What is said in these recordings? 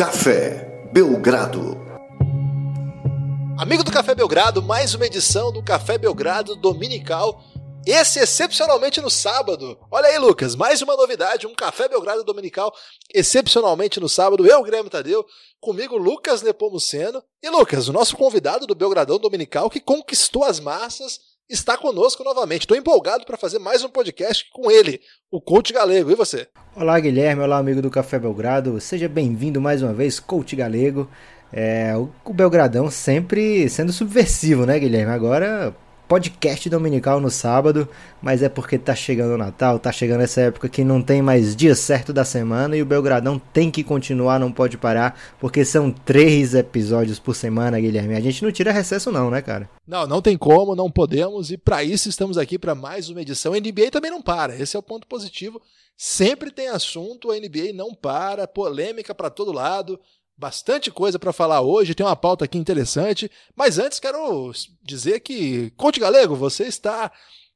Café Belgrado. Amigo do Café Belgrado, mais uma edição do Café Belgrado Dominical. Esse excepcionalmente no sábado. Olha aí, Lucas, mais uma novidade, um Café Belgrado Dominical, excepcionalmente no sábado. Eu, Guilherme Tadeu, comigo Lucas Nepomuceno. E Lucas, o nosso convidado do Belgradão Dominical que conquistou as massas está conosco novamente. Estou empolgado para fazer mais um podcast com ele, o Coach Galego. E você? Olá, Guilherme. Olá, amigo do Café Belgrado. Seja bem-vindo mais uma vez, Coach Galego. É, o Belgradão sempre sendo subversivo, né, Guilherme? Agora podcast dominical no sábado, mas é porque tá chegando o Natal, tá chegando essa época que não tem mais dia certo da semana e o Belgradão tem que continuar, não pode parar, porque são três episódios por semana, Guilherme. A gente não tira recesso não, né, cara? Não, não tem como, não podemos e para isso estamos aqui para mais uma edição. A NBA também não para, esse é o ponto positivo. Sempre tem assunto, a NBA não para, polêmica para todo lado bastante coisa para falar hoje, tem uma pauta aqui interessante, mas antes quero dizer que, Conte Galego, você está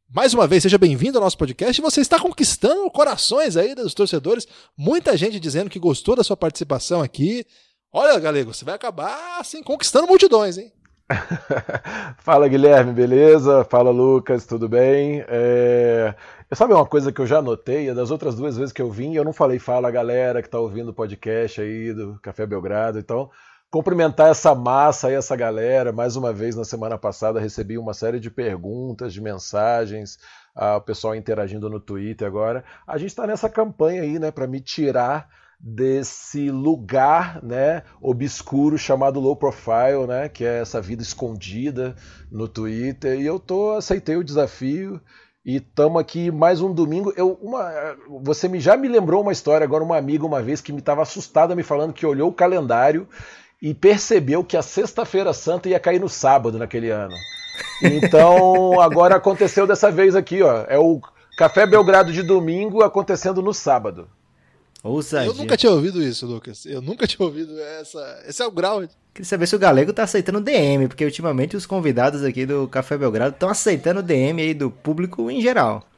mais uma vez, seja bem-vindo ao nosso podcast. Você está conquistando corações aí dos torcedores. Muita gente dizendo que gostou da sua participação aqui. Olha, Galego, você vai acabar assim conquistando multidões, hein? Fala Guilherme, beleza? Fala Lucas, tudo bem? É... Sabe uma coisa que eu já notei? Das outras duas vezes que eu vim, eu não falei fala galera que tá ouvindo o podcast aí do Café Belgrado. Então, cumprimentar essa massa aí, essa galera. Mais uma vez, na semana passada, recebi uma série de perguntas, de mensagens, o pessoal interagindo no Twitter agora. A gente está nessa campanha aí, né, para me tirar desse lugar, né, obscuro chamado low profile, né, que é essa vida escondida no Twitter. E eu tô aceitei o desafio e estamos aqui mais um domingo. Eu, uma, você me, já me lembrou uma história agora, uma amiga uma vez que me estava assustada me falando que olhou o calendário e percebeu que a Sexta-feira Santa ia cair no sábado naquele ano. Então agora aconteceu dessa vez aqui, ó. É o Café Belgrado de domingo acontecendo no sábado. Ousadia. Eu nunca tinha ouvido isso, Lucas. Eu nunca tinha ouvido essa. Esse é o grau. Queria saber se o Galego tá aceitando DM, porque ultimamente os convidados aqui do Café Belgrado estão aceitando DM aí do público em geral.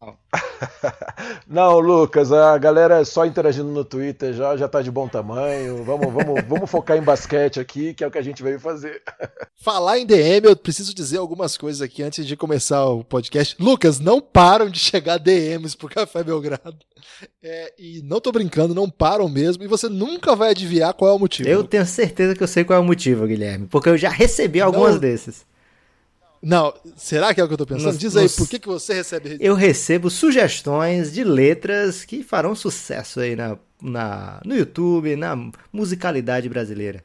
Não, Lucas, a galera só interagindo no Twitter já, já tá de bom tamanho. Vamos, vamos, vamos focar em basquete aqui, que é o que a gente veio fazer. Falar em DM, eu preciso dizer algumas coisas aqui antes de começar o podcast. Lucas, não param de chegar DMs pro Café Belgrado. É, e não tô brincando, não param mesmo. E você nunca vai adivinhar qual é o motivo. Eu tenho certeza que eu sei qual é o motivo, Guilherme, porque eu já recebi algumas não... desses. Não, será que é o que eu tô pensando? Nos, Diz aí, nos... por que, que você recebe? Eu recebo sugestões de letras que farão sucesso aí na, na, no YouTube, na musicalidade brasileira.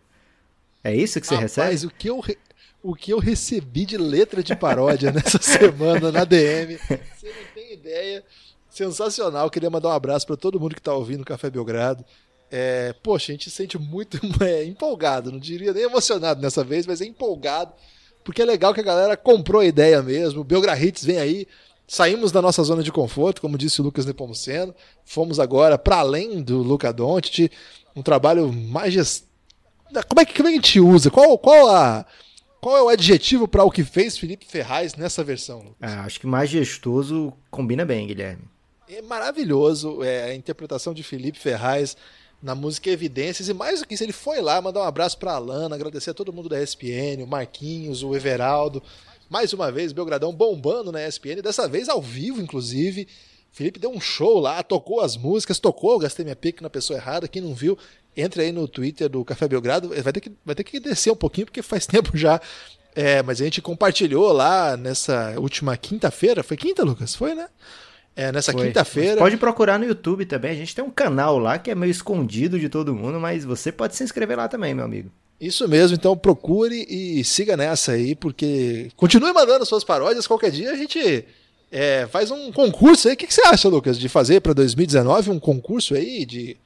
É isso que você Rapaz, recebe? o que eu, re... o que eu recebi de letra de paródia nessa semana na DM, você não tem ideia. Sensacional. Queria mandar um abraço para todo mundo que tá ouvindo o Café Belgrado. É, poxa, a gente se sente muito é, empolgado, não diria nem emocionado dessa vez, mas é empolgado porque é legal que a galera comprou a ideia mesmo. Belgrahits vem aí. Saímos da nossa zona de conforto, como disse o Lucas Nepomuceno. Fomos agora para além do Luca Doncic, um trabalho como é que como é que a gente usa? Qual qual a qual é o adjetivo para o que fez Felipe Ferraz nessa versão? É, acho que majestoso combina bem, Guilherme. É maravilhoso é, a interpretação de Felipe Ferraz na música Evidências. E mais do que isso, ele foi lá mandar um abraço para a Alana, agradecer a todo mundo da ESPN, o Marquinhos, o Everaldo. Mais uma vez, Belgradão bombando na ESPN, dessa vez ao vivo, inclusive. Felipe deu um show lá, tocou as músicas, tocou, gastei minha pique na pessoa errada. Quem não viu, entre aí no Twitter do Café Belgrado. Vai ter que, vai ter que descer um pouquinho, porque faz tempo já. É, mas a gente compartilhou lá nessa última quinta-feira. Foi quinta, Lucas? Foi, né? É, nessa quinta-feira. Pode procurar no YouTube também. A gente tem um canal lá que é meio escondido de todo mundo, mas você pode se inscrever lá também, meu amigo. Isso mesmo, então procure e siga nessa aí, porque continue mandando suas paródias. Qualquer dia a gente é, faz um concurso aí. O que, que você acha, Lucas, de fazer para 2019 um concurso aí de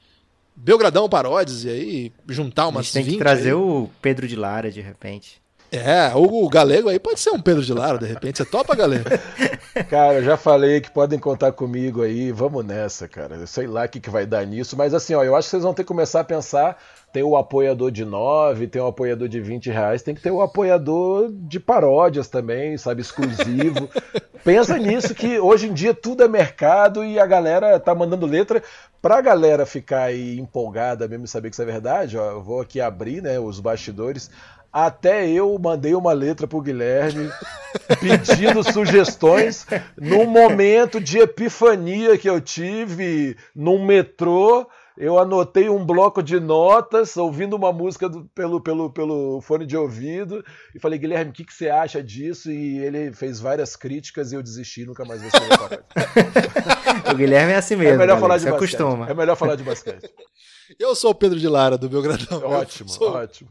Belgradão Paródias e aí juntar umas A gente tem que trazer aí. o Pedro de Lara de repente. É, o Galego aí pode ser um Pedro de Lara, de repente. Você topa, Galego? Cara, já falei que podem contar comigo aí. Vamos nessa, cara. Eu sei lá o que, que vai dar nisso. Mas assim, ó, eu acho que vocês vão ter que começar a pensar. Tem o apoiador de 9, tem o apoiador de 20 reais, tem que ter o apoiador de paródias também, sabe, exclusivo. Pensa nisso que hoje em dia tudo é mercado e a galera tá mandando letra pra galera ficar aí empolgada mesmo saber que isso é verdade, ó, eu vou aqui abrir, né, os bastidores. Até eu mandei uma letra pro Guilherme pedindo sugestões num momento de epifania que eu tive num metrô. Eu anotei um bloco de notas, ouvindo uma música do, pelo, pelo, pelo fone de ouvido, e falei, Guilherme, o que, que você acha disso? E ele fez várias críticas e eu desisti, nunca mais vou ser O Guilherme é assim mesmo. É melhor falar de basquete. acostuma. É melhor falar de basquete. Eu sou o Pedro de Lara, do Belgradão. ótimo, sou... ótimo.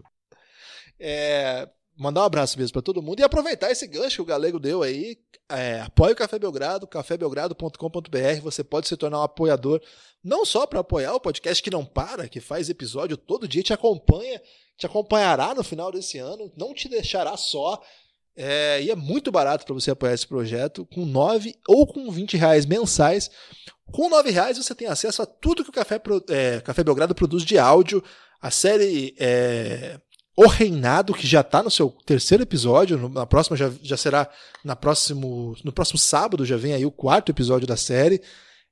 É, mandar um abraço mesmo para todo mundo e aproveitar esse gancho que o Galego deu aí. É, apoie o Café Belgrado, cafébelgrado.com.br. Você pode se tornar um apoiador, não só para apoiar o podcast que não para, que faz episódio todo dia, te acompanha, te acompanhará no final desse ano, não te deixará só. É, e é muito barato para você apoiar esse projeto, com 9 ou com 20 reais mensais. Com 9 reais você tem acesso a tudo que o Café, é, Café Belgrado produz de áudio, a série é, o Reinado, que já está no seu terceiro episódio, na próxima já, já será na próximo, no próximo sábado, já vem aí o quarto episódio da série.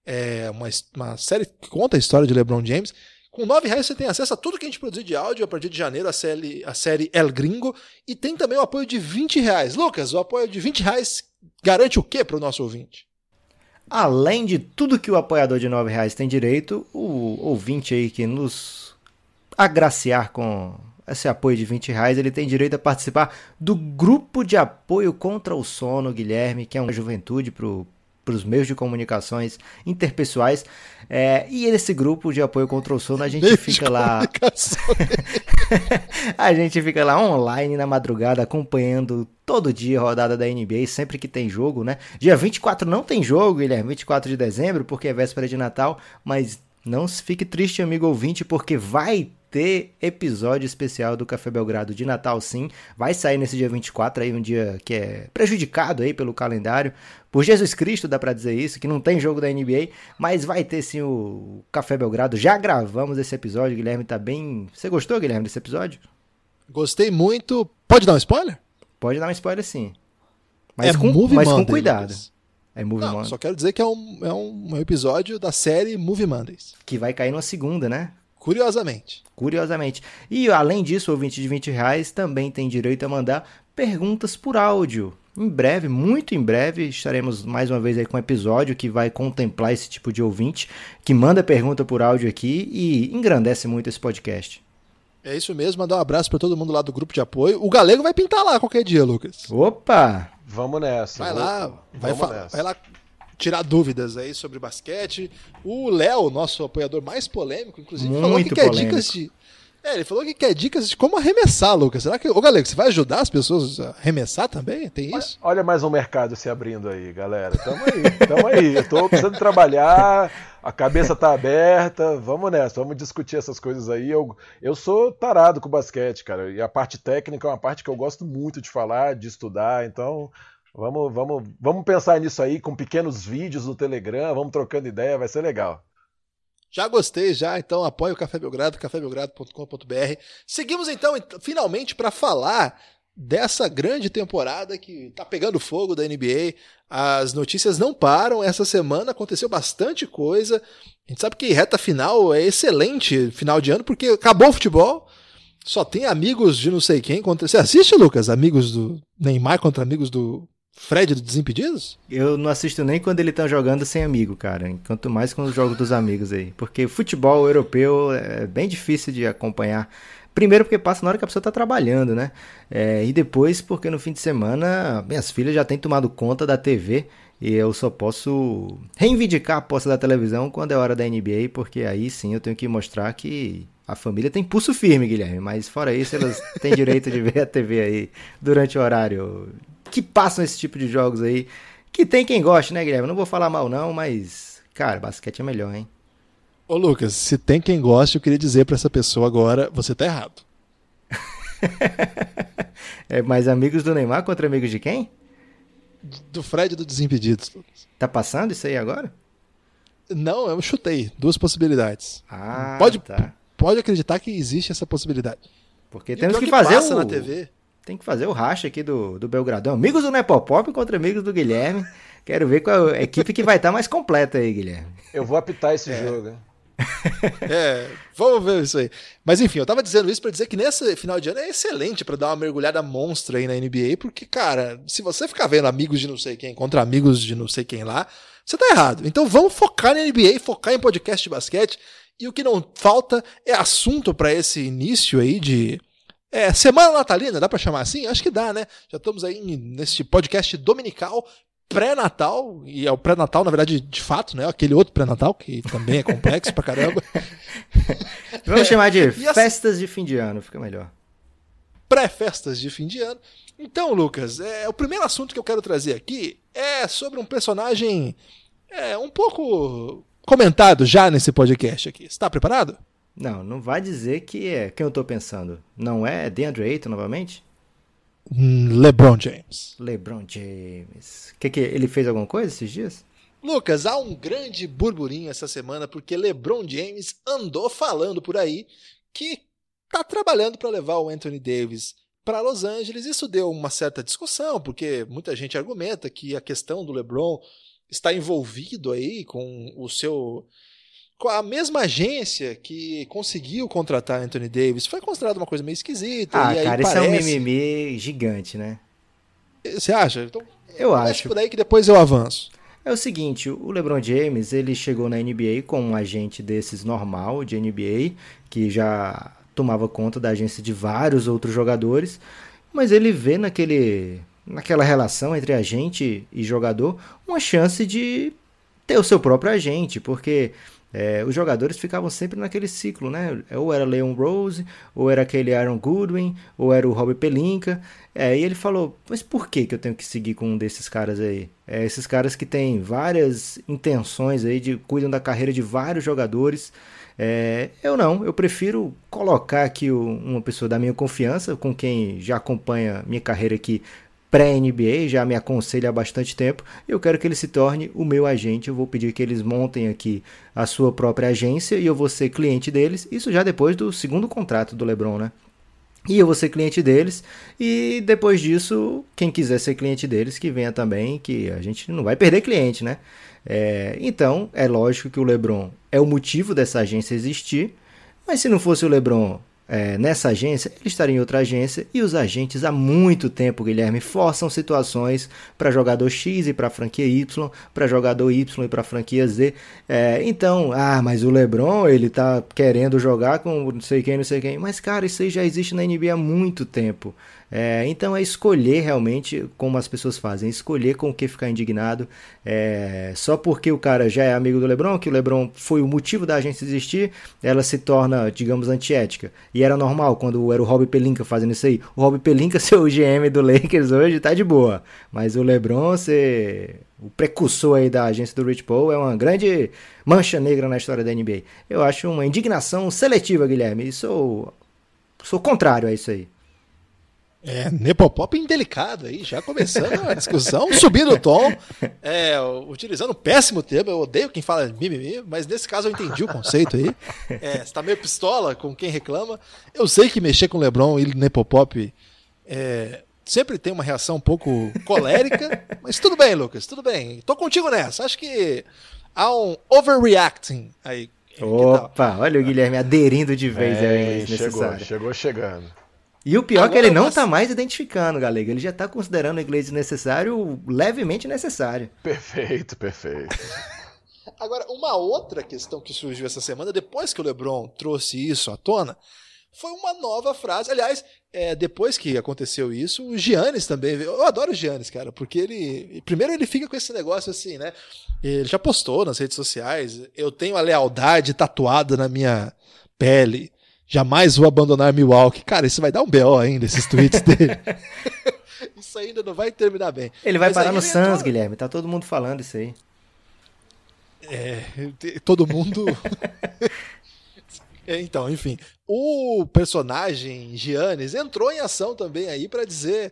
É uma, uma série que conta a história de LeBron James. Com nove reais você tem acesso a tudo que a gente produzir de áudio a partir de janeiro, a série, a série El Gringo. E tem também o apoio de 20 reais. Lucas, o apoio de 20 reais garante o que para o nosso ouvinte? Além de tudo que o apoiador de nove reais tem direito, o ouvinte aí que nos agraciar com esse apoio de 20 reais, ele tem direito a participar do grupo de apoio contra o sono, Guilherme, que é uma juventude para os meios de comunicações interpessoais. É, e nesse grupo de apoio contra o sono, a gente Meio fica lá. a gente fica lá online na madrugada acompanhando todo dia a rodada da NBA, sempre que tem jogo, né? Dia 24 não tem jogo, Guilherme, 24 de dezembro, porque é véspera de Natal, mas não se fique triste, amigo ouvinte, porque vai ter episódio especial do Café Belgrado de Natal, sim. Vai sair nesse dia 24, aí um dia que é prejudicado aí pelo calendário. Por Jesus Cristo, dá pra dizer isso, que não tem jogo da NBA, mas vai ter sim o Café Belgrado. Já gravamos esse episódio, Guilherme tá bem. Você gostou, Guilherme, desse episódio? Gostei muito. Pode dar um spoiler? Pode dar um spoiler sim. Mas, É com, mas com cuidado. Lucas. É Movie Não, Monday. só quero dizer que é um, é um episódio da série Movie Mondays. Que vai cair numa segunda, né? Curiosamente. Curiosamente. E além disso, o ouvinte de 20 reais também tem direito a mandar perguntas por áudio. Em breve, muito em breve, estaremos mais uma vez aí com um episódio que vai contemplar esse tipo de ouvinte que manda pergunta por áudio aqui e engrandece muito esse podcast. É isso mesmo, mandar um abraço pra todo mundo lá do grupo de apoio. O Galego vai pintar lá qualquer dia, Lucas. Opa! Vamos nessa. Vai lá, vai, nessa. vai lá tirar dúvidas aí sobre basquete. O Léo, nosso apoiador mais polêmico, inclusive, falou que Muito quer polêmico. dicas de. É, ele falou que quer dicas de como arremessar, Lucas. Será que. Ô, Galego, você vai ajudar as pessoas a arremessar também? Tem isso? Olha mais um mercado se abrindo aí, galera. Tamo aí, tamo aí. Eu tô precisando trabalhar, a cabeça tá aberta. Vamos nessa, vamos discutir essas coisas aí. Eu, eu sou tarado com basquete, cara. E a parte técnica é uma parte que eu gosto muito de falar, de estudar. Então, vamos, vamos, vamos pensar nisso aí com pequenos vídeos no Telegram, vamos trocando ideia, vai ser legal. Já gostei, já. Então apoie o Café Belgrado, cafébelgrado.com.br. Seguimos então, ent- finalmente, para falar dessa grande temporada que tá pegando fogo da NBA. As notícias não param. Essa semana aconteceu bastante coisa. A gente sabe que reta final é excelente final de ano, porque acabou o futebol. Só tem amigos de não sei quem contra. Você assiste, Lucas? Amigos do Neymar contra amigos do Fred do Desimpedidos? Eu não assisto nem quando ele tá jogando sem amigo, cara. Quanto mais com os jogos dos amigos aí. Porque futebol europeu é bem difícil de acompanhar. Primeiro porque passa na hora que a pessoa tá trabalhando, né? É, e depois porque no fim de semana minhas filhas já têm tomado conta da TV e eu só posso reivindicar a posse da televisão quando é hora da NBA, porque aí sim eu tenho que mostrar que a família tem pulso firme, Guilherme. Mas fora isso, elas têm direito de ver a TV aí durante o horário que passam esse tipo de jogos aí. Que tem quem goste, né, Guilherme? Não vou falar mal, não, mas, cara, basquete é melhor, hein? Ô Lucas, se tem quem goste, eu queria dizer para essa pessoa agora, você tá errado. é mais amigos do Neymar contra amigos de quem? Do Fred do Desimpedidos. Tá passando isso aí agora? Não, eu chutei. Duas possibilidades. Ah, pode, tá. pode acreditar que existe essa possibilidade. Porque E temos que que fazer passa o... na TV. Tem que fazer o racha aqui do, do Belgradão. Amigos do Nepopop contra amigos do Guilherme. Quero ver qual a equipe que vai estar mais completa aí, Guilherme. Eu vou apitar esse jogo. hein? É, vamos ver isso aí. Mas enfim, eu tava dizendo isso pra dizer que nesse final de ano é excelente pra dar uma mergulhada monstra aí na NBA, porque, cara, se você ficar vendo amigos de não sei quem contra amigos de não sei quem lá, você tá errado. Então vamos focar na NBA, focar em podcast de basquete. E o que não falta é assunto pra esse início aí de. É, semana natalina, dá pra chamar assim? Acho que dá, né? Já estamos aí nesse podcast dominical pré-natal, e é o pré-natal, na verdade, de fato, né? Aquele outro pré-natal, que também é complexo pra caramba. Vamos chamar de assim- festas de fim de ano, fica melhor. pré-festas de fim de ano. Então, Lucas, é, o primeiro assunto que eu quero trazer aqui é sobre um personagem é, um pouco comentado já nesse podcast aqui. Está preparado? Não, não vai dizer que é quem eu tô pensando. Não é DeAndre Ayton novamente? Hum, LeBron James. LeBron James. Que que ele fez alguma coisa esses dias? Lucas, há um grande burburinho essa semana porque LeBron James andou falando por aí que tá trabalhando para levar o Anthony Davis para Los Angeles. Isso deu uma certa discussão, porque muita gente argumenta que a questão do LeBron está envolvido aí com o seu a mesma agência que conseguiu contratar Anthony Davis. Foi considerado uma coisa meio esquisita. Ah, e aí cara, isso é um mimimi gigante, né? Você acha? Então, Eu acho. por aí que depois eu avanço. É o seguinte, o LeBron James, ele chegou na NBA com um agente desses normal de NBA, que já tomava conta da agência de vários outros jogadores, mas ele vê naquele naquela relação entre agente e jogador uma chance de ter o seu próprio agente, porque é, os jogadores ficavam sempre naquele ciclo, né? Ou era Leon Rose, ou era aquele Aaron Goodwin, ou era o Rob Pelinka. É, e ele falou, mas por que, que eu tenho que seguir com um desses caras aí? É, esses caras que têm várias intenções aí, de, cuidam da carreira de vários jogadores. É, eu não, eu prefiro colocar aqui uma pessoa da minha confiança, com quem já acompanha minha carreira aqui pré-NBA, já me aconselha há bastante tempo. Eu quero que ele se torne o meu agente. Eu vou pedir que eles montem aqui a sua própria agência e eu vou ser cliente deles. Isso já depois do segundo contrato do LeBron, né? E eu vou ser cliente deles. E depois disso, quem quiser ser cliente deles, que venha também, que a gente não vai perder cliente, né? É, então, é lógico que o LeBron é o motivo dessa agência existir. Mas se não fosse o LeBron é, nessa agência, ele estaria em outra agência e os agentes há muito tempo, Guilherme, forçam situações para jogador X e para franquia Y, para jogador Y e para franquia Z. É, então, ah, mas o LeBron ele tá querendo jogar com não sei quem, não sei quem. Mas cara, isso aí já existe na NBA há muito tempo. É, então é escolher realmente como as pessoas fazem, escolher com o que ficar indignado. É, só porque o cara já é amigo do LeBron, que o LeBron foi o motivo da agência existir, ela se torna, digamos, antiética. E era normal quando era o Rob Pelinka fazendo isso aí. O Rob Pelinka ser o GM do Lakers hoje tá de boa, mas o LeBron ser o precursor aí da agência do Rich Paul é uma grande mancha negra na história da NBA. Eu acho uma indignação seletiva, Guilherme. E sou, sou contrário a isso aí. É, Nepopop indelicado aí, já começando a discussão, subindo o tom, é, utilizando um péssimo termo, eu odeio quem fala mimimi, mas nesse caso eu entendi o conceito aí. É, você tá meio pistola com quem reclama. Eu sei que mexer com LeBron e Nepopop é, sempre tem uma reação um pouco colérica, mas tudo bem, Lucas, tudo bem. Tô contigo nessa. Acho que há um overreacting aí. Opa, olha o Guilherme aderindo de vez ao É, inglês chegou, necessário. chegou chegando. E o pior é que ele não tá passo- mais identificando, galego. Ele já tá considerando o inglês necessário levemente necessário. Perfeito, perfeito. Agora, uma outra questão que surgiu essa semana, depois que o LeBron trouxe isso à tona, foi uma nova frase. Aliás, é, depois que aconteceu isso, o Giannis também. veio. Eu adoro o Giannis, cara, porque ele. Primeiro, ele fica com esse negócio assim, né? Ele já postou nas redes sociais: eu tenho a lealdade tatuada na minha pele. Jamais vou abandonar Milwaukee. Cara, isso vai dar um BO ainda, esses tweets dele. isso ainda não vai terminar bem. Ele vai Mas parar no Suns, entrou- Guilherme. Tá todo mundo falando isso aí. É, todo mundo. É, então, enfim, o personagem Giannis entrou em ação também aí para dizer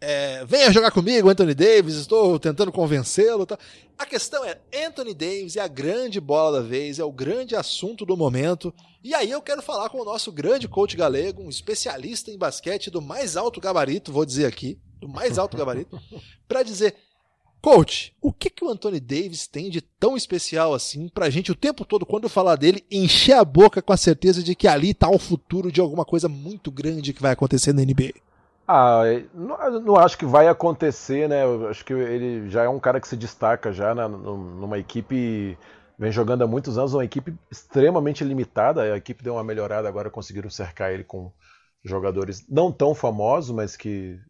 é, venha jogar comigo, Anthony Davis, estou tentando convencê-lo. Tá? A questão é, Anthony Davis é a grande bola da vez, é o grande assunto do momento. E aí eu quero falar com o nosso grande coach galego, um especialista em basquete do mais alto gabarito, vou dizer aqui, do mais alto gabarito, para dizer, coach, o que, que o Anthony Davis tem de tão especial assim pra gente o tempo todo, quando eu falar dele, encher a boca com a certeza de que ali tá o futuro de alguma coisa muito grande que vai acontecer na NBA? Ah, não, não, acho que vai acontecer, né? Eu acho que ele já é um cara que se destaca já na, numa equipe vem jogando há muitos anos, uma equipe extremamente limitada. A equipe deu uma melhorada agora, conseguiram cercar ele com jogadores não tão famosos, mas que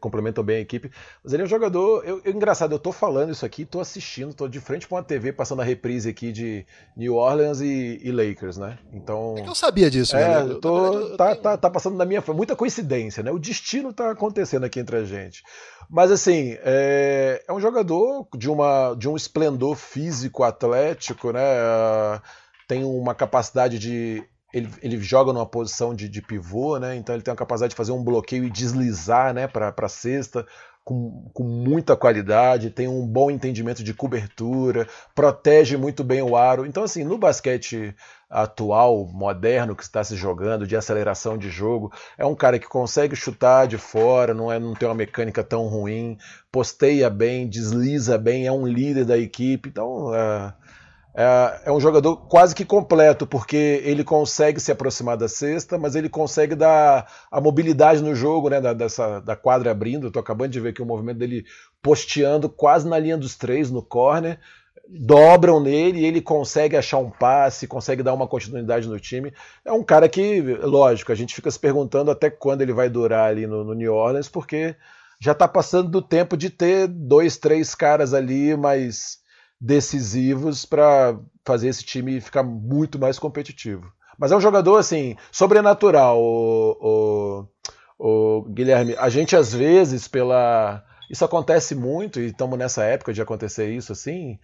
complementam bem a equipe. Mas ele é um jogador. Eu, eu, engraçado, eu tô falando isso aqui, tô assistindo, tô de frente com uma TV passando a reprise aqui de New Orleans e, e Lakers, né? Então. É que eu sabia disso, é, né? tô, verdade, eu tá, tenho... tá, tá passando na minha frente. Muita coincidência, né? O destino tá acontecendo aqui entre a gente. Mas assim, é, é um jogador de, uma, de um esplendor físico, atlético, né? Tem uma capacidade de ele, ele joga numa posição de, de, pivô, né? Então ele tem a capacidade de fazer um bloqueio e deslizar, né, para a cesta. Com, com, muita qualidade, tem um bom entendimento de cobertura, protege muito bem o aro. Então, assim, no basquete atual, moderno, que está se jogando, de aceleração de jogo, é um cara que consegue chutar de fora, não, é, não tem uma mecânica tão ruim, posteia bem, desliza bem, é um líder da equipe. Então, é, é, é, um jogador quase que completo, porque ele consegue se aproximar da cesta, mas ele consegue dar a mobilidade no jogo, né, da, dessa, da quadra abrindo. Estou acabando de ver aqui o movimento dele posteando quase na linha dos três, no corner. Dobram nele e ele consegue achar um passe, consegue dar uma continuidade no time. É um cara que, lógico, a gente fica se perguntando até quando ele vai durar ali no, no New Orleans, porque já está passando do tempo de ter dois, três caras ali, mas decisivos para fazer esse time ficar muito mais competitivo. Mas é um jogador assim sobrenatural, o, o, o Guilherme. A gente às vezes pela isso acontece muito e estamos nessa época de acontecer isso assim.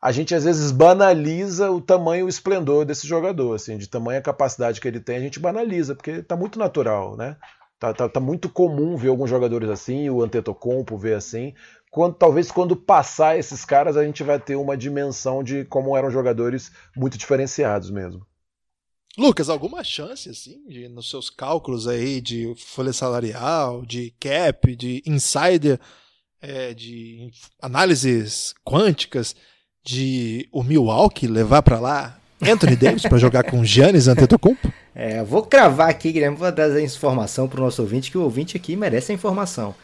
A gente às vezes banaliza o tamanho e o esplendor desse jogador, assim, de tamanha capacidade que ele tem, a gente banaliza, porque está muito natural, né? Tá, tá, tá, muito comum ver alguns jogadores assim, o Antetokounmpo ver assim, quando, talvez quando passar esses caras a gente vai ter uma dimensão de como eram jogadores muito diferenciados mesmo. Lucas, alguma chance, assim, de, nos seus cálculos aí de folha salarial, de cap, de insider, é, de análises quânticas, de o Milwaukee levar para lá Anthony Davis para jogar com Giannis Antetokounmpo? É, vou cravar aqui, Guilherme, vou trazer informação para o nosso ouvinte, que o ouvinte aqui merece a informação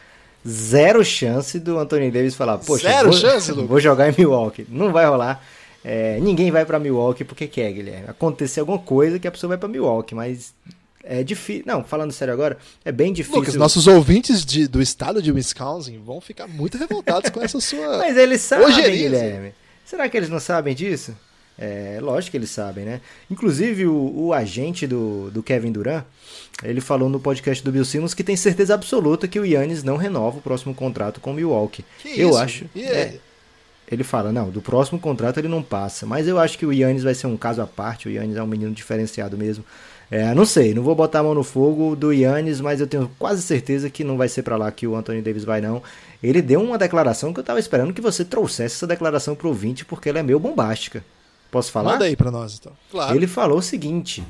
zero chance do Anthony Davis falar, poxa, zero vou, chance, vou jogar em Milwaukee. Não vai rolar. É, ninguém vai para Milwaukee porque quer, Guilherme. Acontecer alguma coisa que a pessoa vai para Milwaukee, mas é difícil. Não, falando sério agora, é bem difícil. Lucas, nossos ouvintes de, do estado de Wisconsin vão ficar muito revoltados com essa sua. Mas eles sabem, Guilherme. Será que eles não sabem disso? É, lógico que eles sabem, né? Inclusive, o, o agente do, do Kevin Durant, ele falou no podcast do Bill Simmons que tem certeza absoluta que o Yannis não renova o próximo contrato com o Milwaukee. Que eu isso? acho. É, ele fala, não, do próximo contrato ele não passa. Mas eu acho que o Yannis vai ser um caso à parte. O Yannis é um menino diferenciado mesmo. É, não sei, não vou botar a mão no fogo do Yannis, mas eu tenho quase certeza que não vai ser para lá que o Anthony Davis vai, não. Ele deu uma declaração que eu tava esperando que você trouxesse essa declaração pro ouvinte, porque ela é meio bombástica. Posso falar? Manda aí pra nós, então. Claro. Ele falou o seguinte: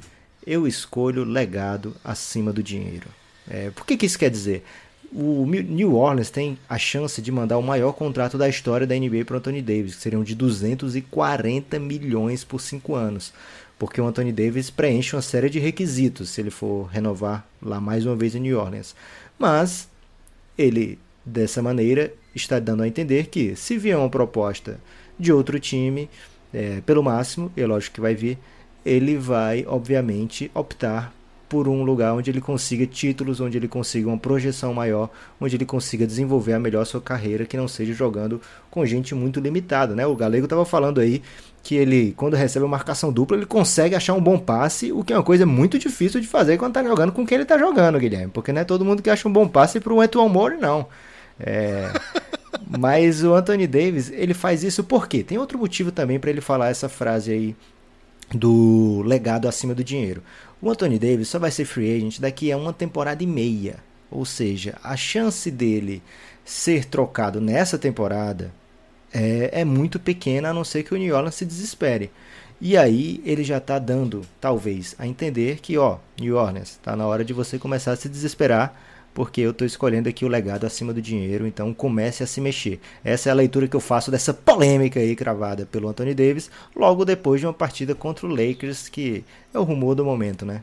eu escolho legado acima do dinheiro. É, por que, que isso quer dizer? O New Orleans tem a chance de mandar o maior contrato da história da NBA para o Anthony Davis, que seriam de 240 milhões por cinco anos. Porque o Anthony Davis preenche uma série de requisitos se ele for renovar lá mais uma vez em New Orleans. Mas ele, dessa maneira, está dando a entender que se vier uma proposta de outro time, é, pelo máximo, e é lógico que vai vir, ele vai, obviamente, optar por um lugar onde ele consiga títulos, onde ele consiga uma projeção maior, onde ele consiga desenvolver a melhor sua carreira, que não seja jogando com gente muito limitada, né? O Galego estava falando aí que ele, quando recebe uma marcação dupla, ele consegue achar um bom passe, o que é uma coisa muito difícil de fazer quando está jogando com quem ele está jogando, Guilherme, porque não é todo mundo que acha um bom passe para o Antoine Moore, não. É... Mas o Anthony Davis, ele faz isso por quê? Tem outro motivo também para ele falar essa frase aí do legado acima do dinheiro. O Anthony Davis só vai ser free agent daqui a uma temporada e meia. Ou seja, a chance dele ser trocado nessa temporada é, é muito pequena, a não ser que o New Orleans se desespere. E aí ele já está dando, talvez, a entender que, ó, New Orleans, está na hora de você começar a se desesperar, porque eu estou escolhendo aqui o legado acima do dinheiro, então comece a se mexer. Essa é a leitura que eu faço dessa polêmica aí cravada pelo Anthony Davis, logo depois de uma partida contra o Lakers, que é o rumor do momento, né?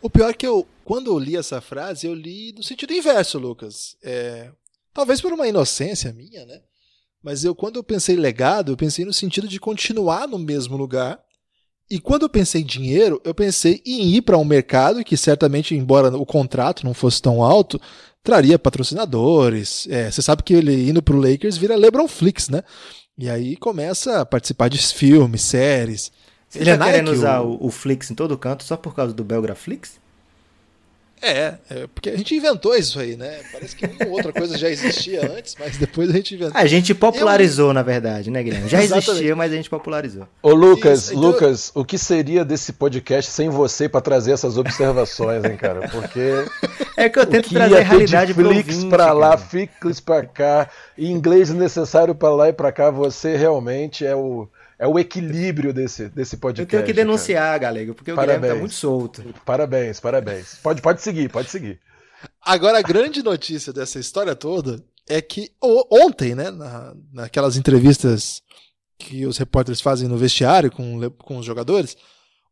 O pior é que eu, quando eu li essa frase, eu li no sentido inverso, Lucas. É, talvez por uma inocência minha, né? Mas eu, quando eu pensei legado, eu pensei no sentido de continuar no mesmo lugar. E quando eu pensei em dinheiro, eu pensei em ir para um mercado que certamente, embora o contrato não fosse tão alto, traria patrocinadores. É, você sabe que ele indo para o Lakers vira LeBron Flix, né? E aí começa a participar de filmes, séries. Você ele tá querendo usar o, o Flix em todo canto só por causa do Belgraflix? É, é, porque a gente inventou isso aí, né? Parece que uma outra coisa já existia antes, mas depois a gente inventou. A gente popularizou, Eu... na verdade, né, Guilherme? Já existia, mas a gente popularizou. Ô, Lucas, isso, então... Lucas, o que seria desse podcast sem você para trazer essas observações, hein, cara? Porque. É que eu tento que trazer a realidade pro Flix para lá, Flix para cá, inglês necessário para lá e para cá, você realmente é o é o equilíbrio desse, desse podcast. Eu tenho que denunciar, cara. Galego, porque parabéns. o Guilherme tá muito solto. Parabéns, parabéns. Pode, pode seguir, pode seguir. Agora, a grande notícia dessa história toda é que ontem, né, na, naquelas entrevistas que os repórteres fazem no vestiário com, com os jogadores,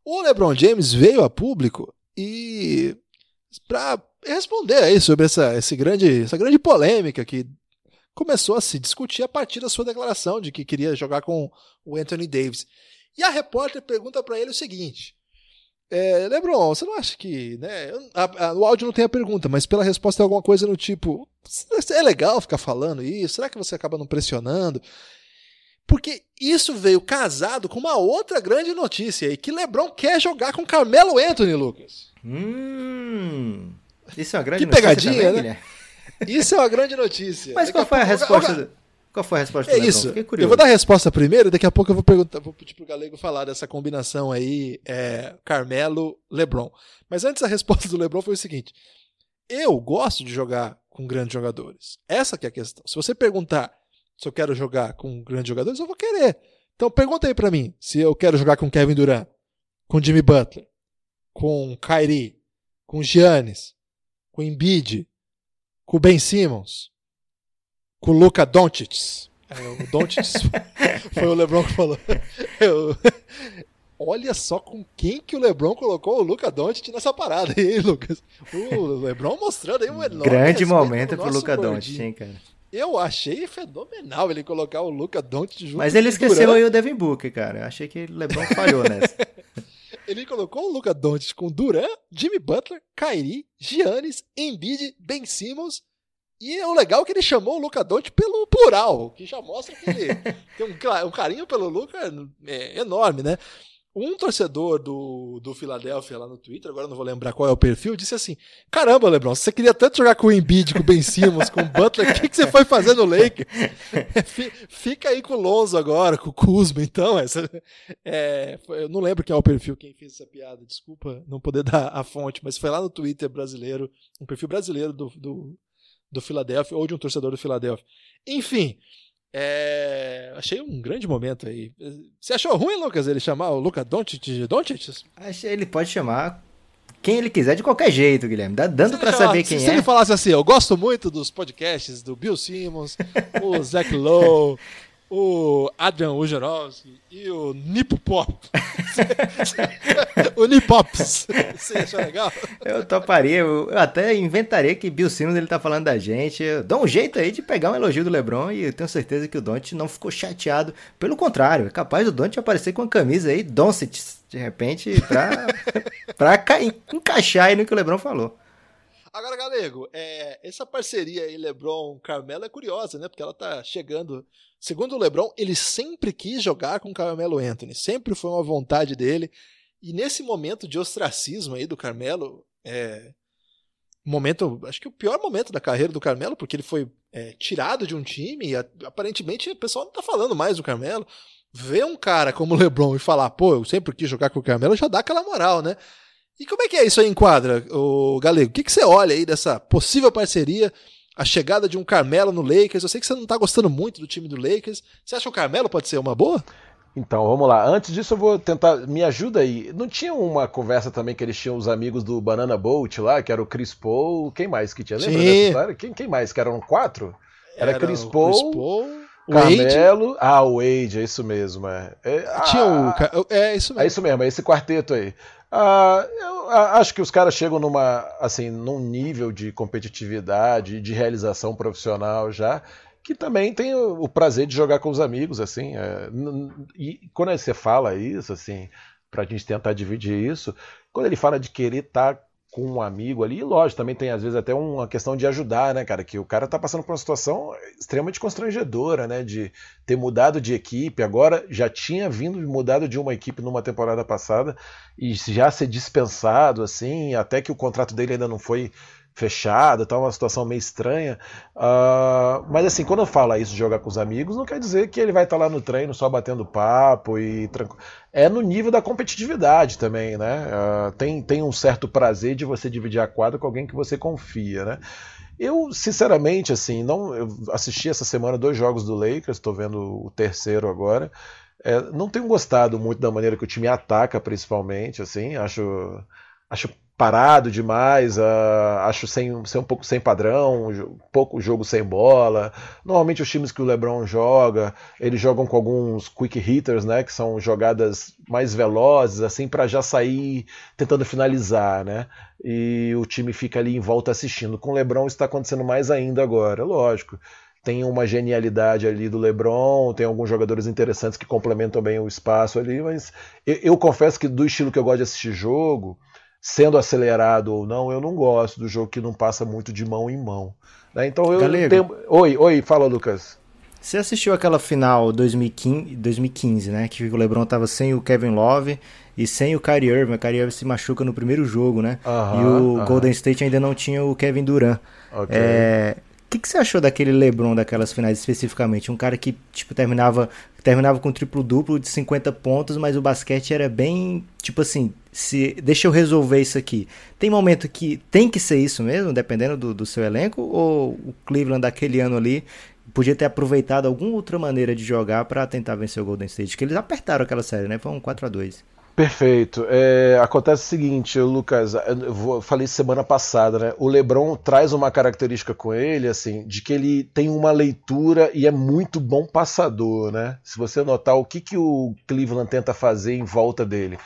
o LeBron James veio a público e para responder aí sobre essa, esse grande, essa grande polêmica que começou a se discutir a partir da sua declaração de que queria jogar com o Anthony Davis. E a repórter pergunta para ele o seguinte: é, LeBron, você não acha que. Né, a, a, o áudio não tem a pergunta, mas pela resposta é alguma coisa no tipo: é legal ficar falando isso? Será que você acaba não pressionando? Porque isso veio casado com uma outra grande notícia aí: que LeBron quer jogar com Carmelo Anthony, Lucas. Hum. Isso é uma grande que pegadinha, também, né? Isso é uma grande notícia. Mas qual foi a, resposta? Qual foi a resposta? É isso. Eu vou dar a resposta primeiro, daqui a pouco eu vou perguntar, vou pedir pro Galego falar dessa combinação aí, é, Carmelo, LeBron. Mas antes a resposta do LeBron foi o seguinte: eu gosto de jogar com grandes jogadores. Essa que é a questão. Se você perguntar se eu quero jogar com grandes jogadores, eu vou querer. Então pergunta aí para mim se eu quero jogar com Kevin Durant, com Jimmy Butler, com Kyrie, com Giannis, com Embiid, com o Ben Simmons, com o Luca Doncic. É, o Doncic foi o LeBron que falou. Eu... Olha só com quem que o LeBron colocou o Luca Doncic nessa parada aí, Lucas. O LeBron mostrando aí um enorme grande momento pro Luca Doncic, hein, cara. Eu achei fenomenal ele colocar o Luca Doncic junto Mas ele esqueceu aí o Devin Booker, cara. Eu achei que o LeBron falhou nessa. ele colocou o Luca Doncic com Durant, Jimmy Butler, Kyrie, Giannis, Embiid, Ben Simmons. E o legal é que ele chamou o Luca Doncic pelo plural, que já mostra que ele tem um, um carinho pelo Luca é, enorme, né? Um torcedor do, do Philadelphia lá no Twitter, agora não vou lembrar qual é o perfil, disse assim: Caramba, Lebron, você queria tanto jogar com o Embiid, com o Ben Simmons, com o Butler, o que, que você foi fazer no Lakers? Fica aí com o Lonzo agora, com o Kuzma, então. Essa, é, eu não lembro quem é o perfil, quem fez essa piada, desculpa não poder dar a fonte, mas foi lá no Twitter brasileiro, um perfil brasileiro do, do, do Philadelphia, ou de um torcedor do Philadelphia. Enfim. É, achei um grande momento aí. Você achou ruim, Lucas, ele chamar o Luca Doncic de Doncic? Achei ele pode chamar quem ele quiser de qualquer jeito, Guilherme. Dá, dando para saber quem se é. Se ele falasse assim, eu gosto muito dos podcasts do Bill Simmons, o Zach Lowe, o Adrian Wojnarowski e o Nipo Pop. o Nipops. Você achou legal? Eu toparia, eu até inventaria que Bill Simmons ele tá falando da gente. Eu dou um jeito aí de pegar um elogio do LeBron e eu tenho certeza que o Don't não ficou chateado. Pelo contrário, é capaz do Don't aparecer com a camisa aí, Doncic, de repente, pra, pra encaixar aí no que o LeBron falou. Agora, Galego, é, essa parceria aí, LeBron-Carmelo, é curiosa, né? Porque ela tá chegando. Segundo o LeBron, ele sempre quis jogar com Carmelo Anthony, sempre foi uma vontade dele. E nesse momento de ostracismo aí do Carmelo, é, momento, acho que o pior momento da carreira do Carmelo, porque ele foi é, tirado de um time e aparentemente o pessoal não tá falando mais do Carmelo. ver um cara como o LeBron e falar, pô, eu sempre quis jogar com o Carmelo, já dá aquela moral, né? E como é que é isso aí em quadra, o Galego? O que, que você olha aí dessa possível parceria? A chegada de um Carmelo no Lakers. Eu sei que você não tá gostando muito do time do Lakers. Você acha que o Carmelo pode ser uma boa? Então, vamos lá. Antes disso, eu vou tentar. Me ajuda aí. Não tinha uma conversa também que eles tinham os amigos do Banana Boat lá, que era o Chris Paul. Quem mais que tinha? Lembra Sim. dessa história? Quem, quem mais? Que eram quatro? Era, Chris o Paul, Chris Paul, o Carmelo. Wade. Ah, o Wade, é isso mesmo. É, é, Tinha ah, o. Ca- É isso mesmo. É isso mesmo, é esse quarteto aí. Ah, eu acho que os caras chegam numa, assim, num nível de competitividade, de realização profissional já, que também tem o, o prazer de jogar com os amigos, assim. é, e quando você fala isso, assim, pra gente tentar dividir isso, quando ele fala de querer estar com um amigo ali, lógico, também tem às vezes até uma questão de ajudar, né, cara? Que o cara tá passando por uma situação extremamente constrangedora, né? De ter mudado de equipe, agora já tinha vindo mudado de uma equipe numa temporada passada e já ser dispensado, assim, até que o contrato dele ainda não foi fechado, tá uma situação meio estranha. Ah, mas assim, quando eu falo isso de jogar com os amigos, não quer dizer que ele vai estar lá no treino só batendo papo e tranquilo. É no nível da competitividade também, né? Ah, tem, tem um certo prazer de você dividir a quadra com alguém que você confia, né? Eu, sinceramente, assim, não eu assisti essa semana dois jogos do Lakers, estou vendo o terceiro agora. É, não tenho gostado muito da maneira que o time ataca, principalmente, assim, acho, acho parado demais, ah, acho sem, um pouco sem padrão, pouco jogo sem bola. Normalmente os times que o LeBron joga, eles jogam com alguns quick hitters, né, que são jogadas mais velozes, assim, para já sair tentando finalizar, né? E o time fica ali em volta assistindo. Com o LeBron está acontecendo mais ainda agora, lógico tem uma genialidade ali do LeBron, tem alguns jogadores interessantes que complementam bem o espaço ali, mas eu, eu confesso que do estilo que eu gosto de assistir jogo, sendo acelerado ou não, eu não gosto do jogo que não passa muito de mão em mão. né? Então eu Galego. tenho... Oi, oi, fala Lucas. Você assistiu aquela final 2015, 2015, né? Que o LeBron tava sem o Kevin Love e sem o Kyrie Irving. O Kyrie Irving se machuca no primeiro jogo, né? E o. Golden State ainda não tinha o Kevin Durant. Ok. É, O que, que você achou daquele LeBron daquelas finais especificamente? Um cara que tipo terminava terminava com triplo duplo de 50 pontos, mas o basquete era bem tipo assim, se deixa eu resolver isso aqui. Tem momento que tem que ser isso mesmo, dependendo do, do seu elenco, ou o Cleveland daquele ano ali podia ter aproveitado alguma outra maneira de jogar para tentar vencer o Golden State, que eles apertaram aquela série, né? Foi um 4 a 2. Perfeito. É, acontece o seguinte, Lucas, eu falei semana passada, né? O LeBron traz uma característica com ele, assim, de que ele tem uma leitura e é muito bom passador, né? Se você notar o que, que o Cleveland tenta fazer em volta dele.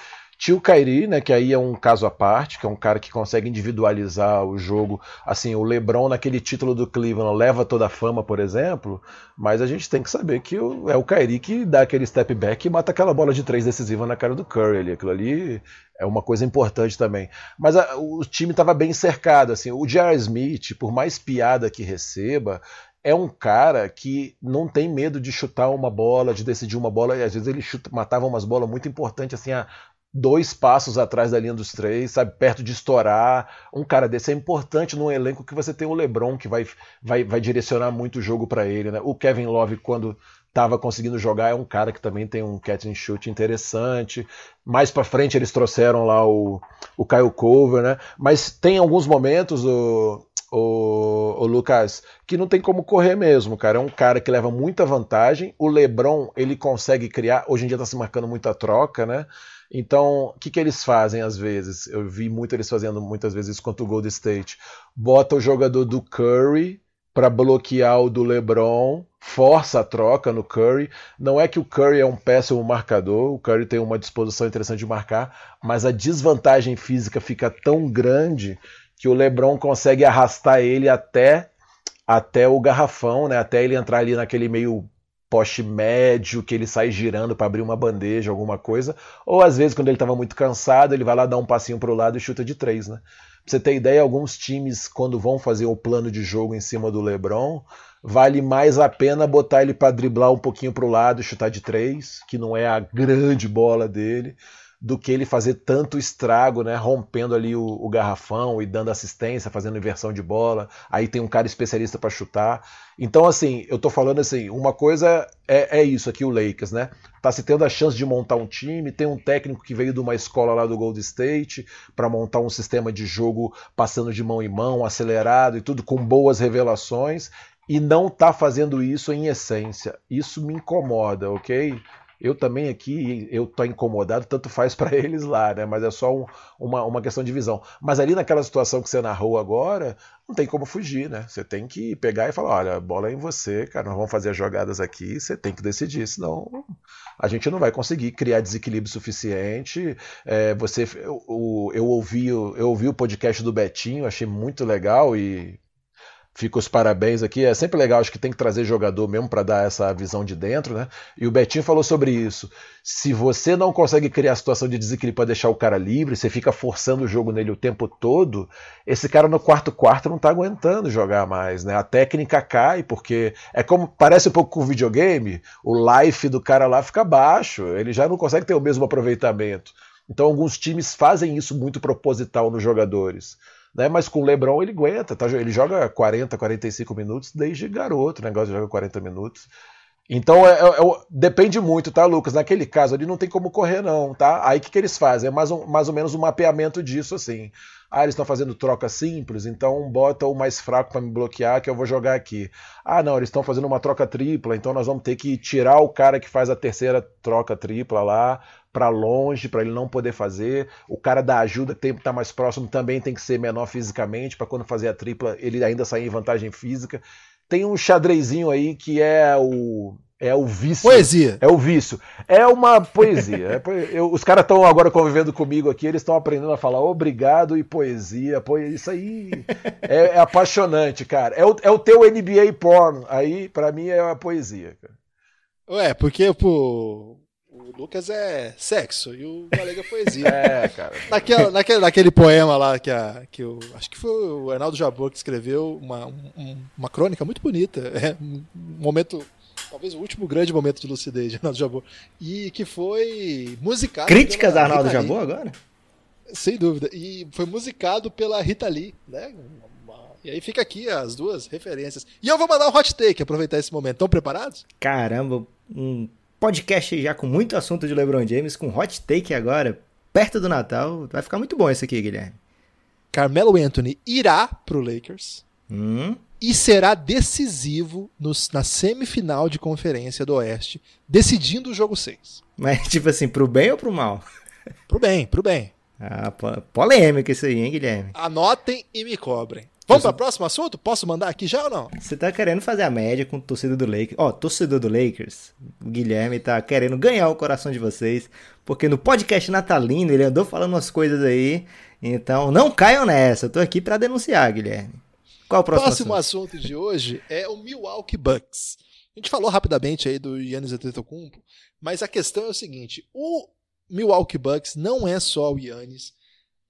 Tinha o Kyrie, né, que aí é um caso à parte, que é um cara que consegue individualizar o jogo. Assim, o LeBron naquele título do Cleveland leva toda a fama, por exemplo, mas a gente tem que saber que é o Kyrie que dá aquele step back e mata aquela bola de três decisiva na cara do Curry ali. Aquilo ali é uma coisa importante também. Mas a- o time estava bem cercado, assim. O J.R. Smith, por mais piada que receba, é um cara que não tem medo de chutar uma bola, de decidir uma bola, e às vezes ele chuta, matava umas bolas muito importantes, assim, a dois passos atrás da linha dos três, sabe, perto de estourar. Um cara desse é importante num elenco que você tem o LeBron, que vai, vai, vai direcionar muito o jogo para ele, né? O Kevin Love, quando estava conseguindo jogar, é um cara que também tem um catch and shoot interessante. Mais para frente eles trouxeram lá o, o Kyle Cover, né? Mas tem alguns momentos, o, o, o Lucas, que não tem como correr mesmo, cara. É um cara que leva muita vantagem. O LeBron, ele consegue criar. Hoje em dia tá se marcando muita troca, né? Então, o que, que eles fazem às vezes? Eu vi muito eles fazendo muitas vezes isso contra o Gold State. Bota o jogador do Curry para bloquear o do LeBron, força a troca no Curry. Não é que o Curry é um péssimo marcador, o Curry tem uma disposição interessante de marcar, mas a desvantagem física fica tão grande que o LeBron consegue arrastar ele até até o garrafão, né? Até ele entrar ali naquele meio poste médio que ele sai girando para abrir uma bandeja, alguma coisa, ou às vezes quando ele estava muito cansado, ele vai lá dar um passinho para o lado e chuta de três, né? Pra você ter ideia, alguns times quando vão fazer o plano de jogo em cima do LeBron, vale mais a pena botar ele para driblar um pouquinho para o lado e chutar de três, que não é a grande bola dele, do que ele fazer tanto estrago, né? Rompendo ali o, o garrafão e dando assistência, fazendo inversão de bola. Aí tem um cara especialista para chutar. Então, assim, eu tô falando assim, uma coisa é, é, isso aqui, o Lakers, né? Tá se tendo a chance de montar um time, tem um técnico que veio de uma escola lá do Gold State para montar um sistema de jogo passando de mão em mão, acelerado e tudo com boas revelações e não tá fazendo isso em essência. Isso me incomoda, ok? Eu também aqui, eu tô incomodado, tanto faz para eles lá, né? Mas é só um, uma, uma questão de visão. Mas ali naquela situação que você narrou agora, não tem como fugir, né? Você tem que pegar e falar, olha, a bola é em você, cara, nós vamos fazer as jogadas aqui, você tem que decidir, senão a gente não vai conseguir criar desequilíbrio suficiente. É, você, eu, eu, ouvi, eu ouvi o podcast do Betinho, achei muito legal e Fica os parabéns aqui. É sempre legal, acho que tem que trazer jogador mesmo para dar essa visão de dentro, né? E o Betinho falou sobre isso. Se você não consegue criar a situação de desequilíbrio para deixar o cara livre, você fica forçando o jogo nele o tempo todo, esse cara no quarto quarto não tá aguentando jogar mais, né? A técnica cai, porque é como parece um pouco com o videogame, o life do cara lá fica baixo, ele já não consegue ter o mesmo aproveitamento. Então alguns times fazem isso muito proposital nos jogadores. Né? Mas com o LeBron ele aguenta, tá? ele joga 40, 45 minutos desde garoto, o negócio joga 40 minutos. Então é, é, é, depende muito, tá, Lucas? Naquele caso ali não tem como correr, não, tá? Aí o que, que eles fazem? É mais, um, mais ou menos um mapeamento disso, assim. Ah, eles estão fazendo troca simples, então bota o mais fraco para me bloquear que eu vou jogar aqui. Ah, não, eles estão fazendo uma troca tripla, então nós vamos ter que tirar o cara que faz a terceira troca tripla lá para longe, para ele não poder fazer. O cara da ajuda que estar tá mais próximo também tem que ser menor fisicamente, para quando fazer a tripla ele ainda sair em vantagem física. Tem um xadrezinho aí que é o é o vício. Poesia. É o vício. É uma poesia. É, eu, os caras estão agora convivendo comigo aqui, eles estão aprendendo a falar obrigado e poesia. Isso aí é, é apaixonante, cara. É o, é o teu NBA porn. Aí, para mim, é a poesia. Cara. Ué, porque, pô, o Lucas é sexo e o Galega é poesia. é, cara. Naquela, naquele, naquele poema lá que, a, que o, acho que foi o Arnaldo Jabor que escreveu uma, um, uma crônica muito bonita. É um momento, talvez o último grande momento de lucidez de Arnaldo Jabor. E que foi musicado. Críticas a Arnaldo Jabor agora? Sem dúvida. E foi musicado pela Rita Lee, né? E aí fica aqui as duas referências. E eu vou mandar um hot take, aproveitar esse momento. Estão preparados? Caramba, um podcast já com muito assunto de LeBron James, com hot take agora, perto do Natal. Vai ficar muito bom isso aqui, Guilherme. Carmelo Anthony irá pro Lakers hum? E será decisivo nos, na semifinal de conferência do Oeste, decidindo o jogo 6. Mas, tipo assim, pro bem ou pro mal? Pro bem, pro bem. Ah, polêmica isso aí, hein, Guilherme? Anotem e me cobrem. Vamos para o próximo assunto? Posso mandar aqui já ou não? Você tá querendo fazer a média com o torcedor do Lakers. Ó, oh, torcedor do Lakers, o Guilherme tá querendo ganhar o coração de vocês, porque no podcast natalino ele andou falando umas coisas aí. Então não caiam nessa, eu tô aqui para denunciar, Guilherme. Qual o próximo, próximo assunto? assunto de hoje é o Milwaukee Bucks. A gente falou rapidamente aí do Yannis Antetokounmpo, mas a questão é o seguinte, o Milwaukee Bucks não é só o Yannis,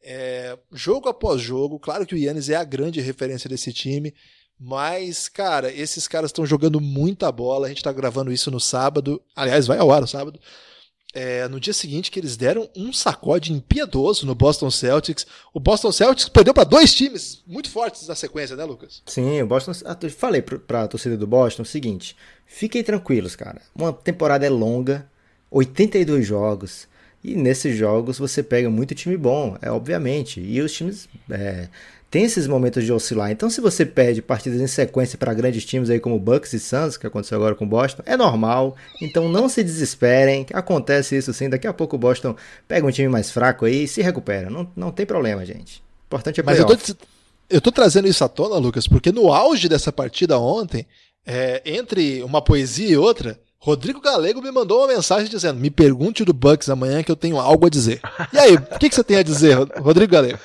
é, jogo após jogo, claro que o Yannis é a grande referência desse time, mas, cara, esses caras estão jogando muita bola. A gente está gravando isso no sábado. Aliás, vai ao ar no sábado. É, no dia seguinte que eles deram um sacode impiedoso no Boston Celtics. O Boston Celtics perdeu para dois times muito fortes na sequência, né, Lucas? Sim, o Boston. Falei para a torcida do Boston o seguinte: fiquem tranquilos, cara. Uma temporada é longa, 82 jogos. E nesses jogos você pega muito time bom, é obviamente. E os times é, têm esses momentos de oscilar. Então, se você perde partidas em sequência para grandes times aí como Bucks e Suns, que aconteceu agora com o Boston, é normal. Então, não se desesperem. Acontece isso sim. Daqui a pouco o Boston pega um time mais fraco aí e se recupera. Não, não tem problema, gente. O importante é Mas eu tô, eu tô trazendo isso à tona, Lucas, porque no auge dessa partida ontem, é, entre uma poesia e outra, Rodrigo Galego me mandou uma mensagem dizendo: Me pergunte do Bucks amanhã que eu tenho algo a dizer. E aí, o que, que, você tem a dizer, Rodrigo Galego?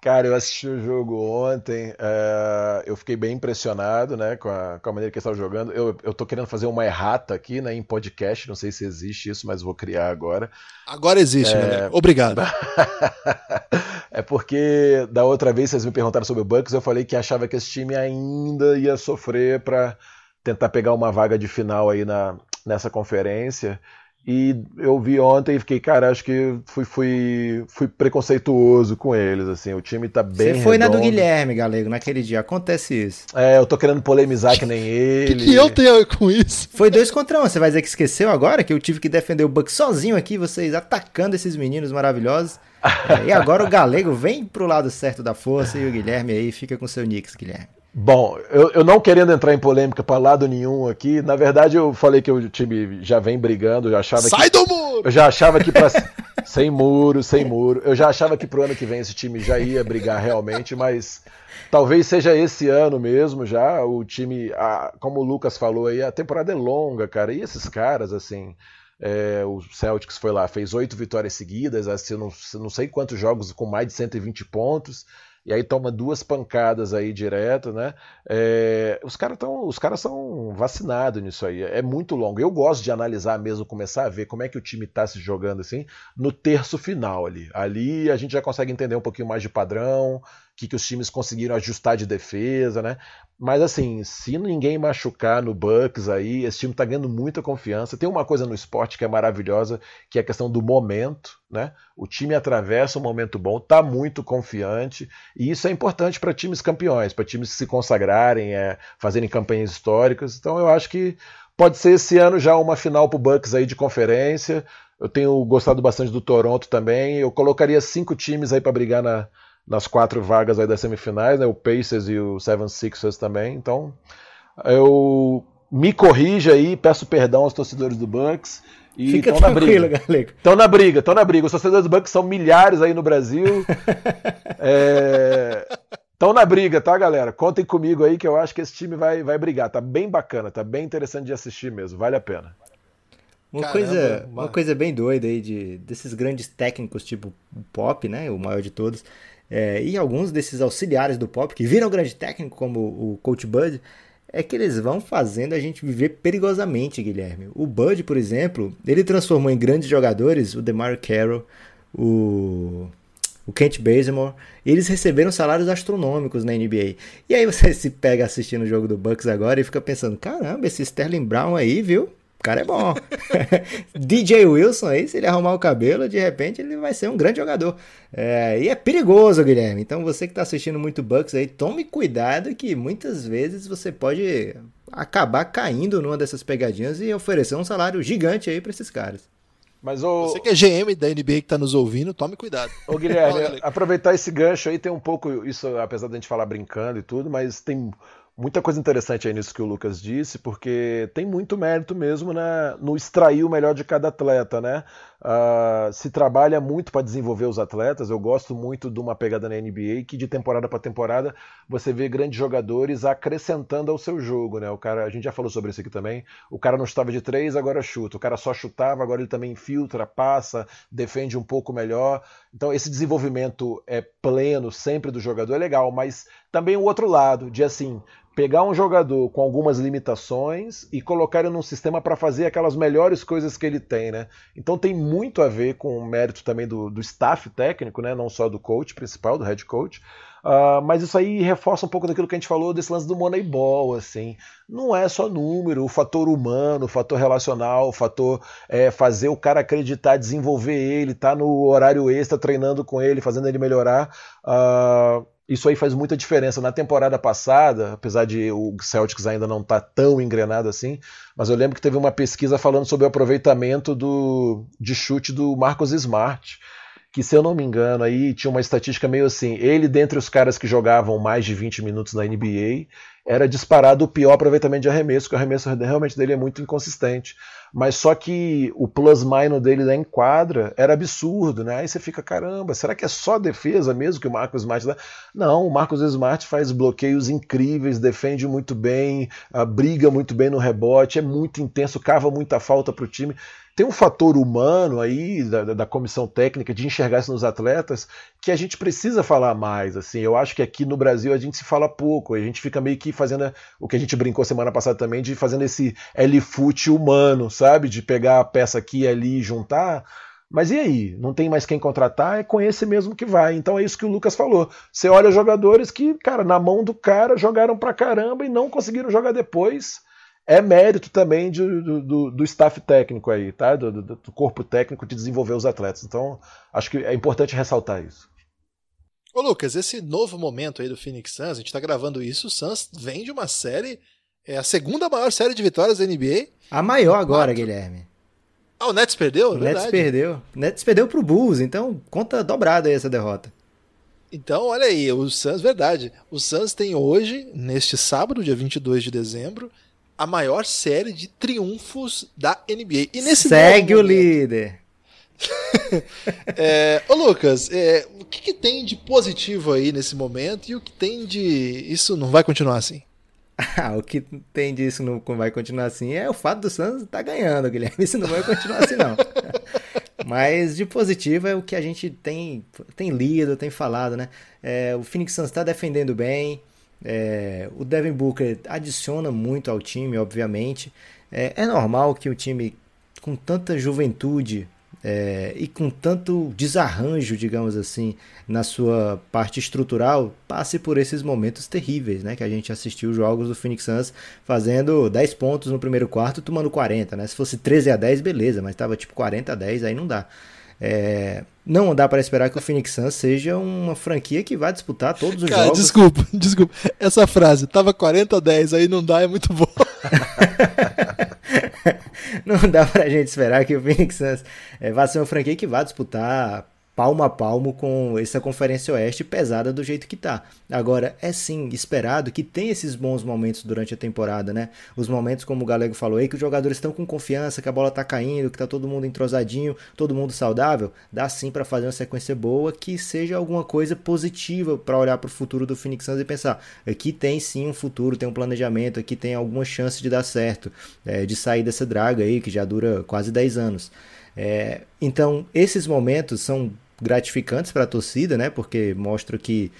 Cara, eu assisti o jogo ontem, é, eu fiquei bem impressionado né, com, a, com a maneira que eles estavam jogando. Eu, eu tô querendo fazer uma errata aqui né, em podcast, não sei se existe isso, mas vou criar agora. Agora existe, é... Obrigado. é porque da outra vez vocês me perguntaram sobre o Bucks, eu falei que achava que esse time ainda ia sofrer para tentar pegar uma vaga de final aí na, nessa conferência. E eu vi ontem e fiquei, cara, acho que fui, fui, fui preconceituoso com eles, assim, o time tá bem Você foi redondo. na do Guilherme, Galego, naquele dia, acontece isso. É, eu tô querendo polemizar que nem O ele. que, que eu tenho a ver com isso? Foi dois contra um, você vai dizer que esqueceu agora? Que eu tive que defender o Bucks sozinho aqui, vocês atacando esses meninos maravilhosos. É, e agora o Galego vem pro lado certo da força e o Guilherme aí fica com seu Knicks, Guilherme. Bom, eu, eu não querendo entrar em polêmica para lado nenhum aqui, na verdade eu falei que o time já vem brigando, eu já achava Sai que do muro! eu já achava que pra, sem muro, sem muro, eu já achava que pro ano que vem esse time já ia brigar realmente, mas talvez seja esse ano mesmo já o time, a, como o Lucas falou aí, a temporada é longa, cara, e esses caras assim, é, o Celtics foi lá, fez oito vitórias seguidas, assim, não, não sei quantos jogos com mais de 120 pontos e aí toma duas pancadas aí direto, né? É, os caras estão, os caras são vacinados nisso aí. É muito longo. Eu gosto de analisar mesmo, começar a ver como é que o time está se jogando assim no terço final ali. Ali a gente já consegue entender um pouquinho mais de padrão, que, que os times conseguiram ajustar de defesa, né? Mas assim, se ninguém machucar no Bucks aí, esse time tá ganhando muita confiança. Tem uma coisa no esporte que é maravilhosa, que é a questão do momento, né? O time atravessa um momento bom, tá muito confiante, e isso é importante para times campeões, para times se consagrarem, é, fazerem campanhas históricas. Então eu acho que pode ser esse ano já uma final pro Bucks aí de conferência. Eu tenho gostado bastante do Toronto também. Eu colocaria cinco times aí para brigar na, nas quatro vagas aí das semifinais, né? O Pacers e o Seven Sixers também. Então, eu me corrija aí, peço perdão aos torcedores do Bucks. E Fica estão na tranquilo, briga. Galego. Estão na briga, estão na briga. Os torcedores do Bucks são milhares aí no Brasil. Estão na briga, tá, galera? Contem comigo aí que eu acho que esse time vai, vai brigar. Tá bem bacana, tá bem interessante de assistir mesmo. Vale a pena. Uma, Caramba, coisa, uma- uma coisa bem doida aí de, desses grandes técnicos, tipo o Pop, né? O maior de todos. É, e alguns desses auxiliares do Pop, que viram grande técnico, como o Coach Bud, é que eles vão fazendo a gente viver perigosamente, Guilherme. O Bud, por exemplo, ele transformou em grandes jogadores o DeMar Carroll, o, o Kent Bazemore. Eles receberam salários astronômicos na NBA. E aí você se pega assistindo o jogo do Bucks agora e fica pensando, caramba, esse Sterling Brown aí, viu? O cara é bom. DJ Wilson aí, se ele arrumar o cabelo, de repente ele vai ser um grande jogador. É, e é perigoso, Guilherme. Então você que está assistindo muito Bucks aí, tome cuidado que muitas vezes você pode acabar caindo numa dessas pegadinhas e oferecer um salário gigante aí para esses caras. Mas o, Você que é GM da NBA que tá nos ouvindo, tome cuidado. Ô Guilherme, aproveitar esse gancho aí, tem um pouco, isso apesar da gente falar brincando e tudo, mas tem muita coisa interessante aí nisso que o Lucas disse, porque tem muito mérito mesmo na, no extrair o melhor de cada atleta, né? Ah, se trabalha muito para desenvolver os atletas, eu gosto muito de uma pegada na NBA que de temporada para temporada você vê grandes jogadores acrescentando ao seu jogo, né? O cara, a gente já falou sobre isso aqui também. O cara não chutava de três, agora chuta. O cara só chutava, agora ele também filtra, passa, defende um pouco melhor. Então esse desenvolvimento é pleno sempre do jogador é legal, mas também o outro lado, de assim, pegar um jogador com algumas limitações e colocar ele num sistema para fazer aquelas melhores coisas que ele tem, né? Então tem muito a ver com o mérito também do, do staff técnico, né? Não só do coach principal, do head coach. Uh, mas isso aí reforça um pouco daquilo que a gente falou desse lance do Moneyball, assim. Não é só número, o fator humano, o fator relacional, o fator é, fazer o cara acreditar, desenvolver ele, tá no horário extra treinando com ele, fazendo ele melhorar. Uh, isso aí faz muita diferença. Na temporada passada, apesar de o Celtics ainda não estar tá tão engrenado assim, mas eu lembro que teve uma pesquisa falando sobre o aproveitamento do, de chute do Marcos Smart, que se eu não me engano aí tinha uma estatística meio assim, ele dentre os caras que jogavam mais de 20 minutos na NBA, era disparado o pior aproveitamento de arremesso, porque o arremesso realmente dele é muito inconsistente. Mas só que o plus-minus dele da enquadra era absurdo, né? Aí você fica, caramba, será que é só defesa mesmo que o Marcos Smart dá? Não, o Marcos Smart faz bloqueios incríveis, defende muito bem, briga muito bem no rebote, é muito intenso, cava muita falta para o time tem um fator humano aí da, da, comissão técnica de enxergar isso nos atletas que a gente precisa falar mais. Assim, eu acho que aqui no Brasil a gente se fala pouco, a gente fica meio que fazendo o que a gente brincou semana passada também de fazendo esse L-foot humano, sabe, de pegar a peça aqui e ali e juntar. Mas e aí? Não tem mais quem contratar? É com esse mesmo que vai. Então é isso que o Lucas falou. Você olha jogadores que, cara, na mão do cara jogaram pra caramba e não conseguiram jogar depois é mérito também de, do, do, do, staff técnico aí, tá? Do, do, do, corpo técnico de desenvolver os atletas. Então, acho que é importante ressaltar isso. Ô Lucas, esse novo momento aí do Phoenix Suns, a gente tá gravando isso, o Suns vem de uma série, é a segunda maior série de vitórias da NBA. A maior agora, Quatro. Guilherme. Ah, o Nets perdeu? O Nets perdeu. O Nets perdeu pro Bulls, então conta dobrada aí essa derrota. Então, olha aí, o Suns, verdade. O Suns tem hoje, neste sábado, dia 22 de dezembro, a maior série de triunfos da NBA. E nesse Segue o líder. é, ô Lucas, é, o que, que, tem de positivo aí nesse momento e o que tem de. Isso não vai continuar assim? Ah, o que tem disso não vai continuar assim é o fato do Santos estar tá ganhando, Guilherme. Isso não vai continuar assim, não. Mas de positivo é o que a gente tem, tem lido, tem falado, né? É, o Phoenix Suns está defendendo bem, é, o Devin Booker adiciona muito ao time, obviamente. É, é normal que o time com tanta juventude é, e com tanto desarranjo, digamos assim, na sua parte estrutural, passe por esses momentos terríveis, né? Que a gente assistiu jogos do Phoenix Suns fazendo 10 pontos no primeiro quarto, tomando 40, né? Se fosse 13 a 10, beleza, mas estava tipo 40 a 10, aí não dá. É, não dá para esperar que o Phoenix Suns seja uma franquia que vai disputar todos os Cara, jogos. Desculpa, desculpa. Essa frase, tava 40 a 10, aí não dá, é muito bom. não dá pra gente esperar que o Phoenix Suns é, vá ser uma franquia que vá disputar palmo a palmo com essa Conferência Oeste pesada do jeito que tá. Agora, é sim esperado que tenha esses bons momentos durante a temporada, né? Os momentos, como o Galego falou aí, que os jogadores estão com confiança, que a bola tá caindo, que tá todo mundo entrosadinho, todo mundo saudável, dá sim para fazer uma sequência boa que seja alguma coisa positiva para olhar para o futuro do Phoenix Suns e pensar, aqui tem sim um futuro, tem um planejamento, aqui tem alguma chance de dar certo, é, de sair dessa draga aí que já dura quase 10 anos. É, então, esses momentos são gratificantes para a torcida, né? Porque mostra que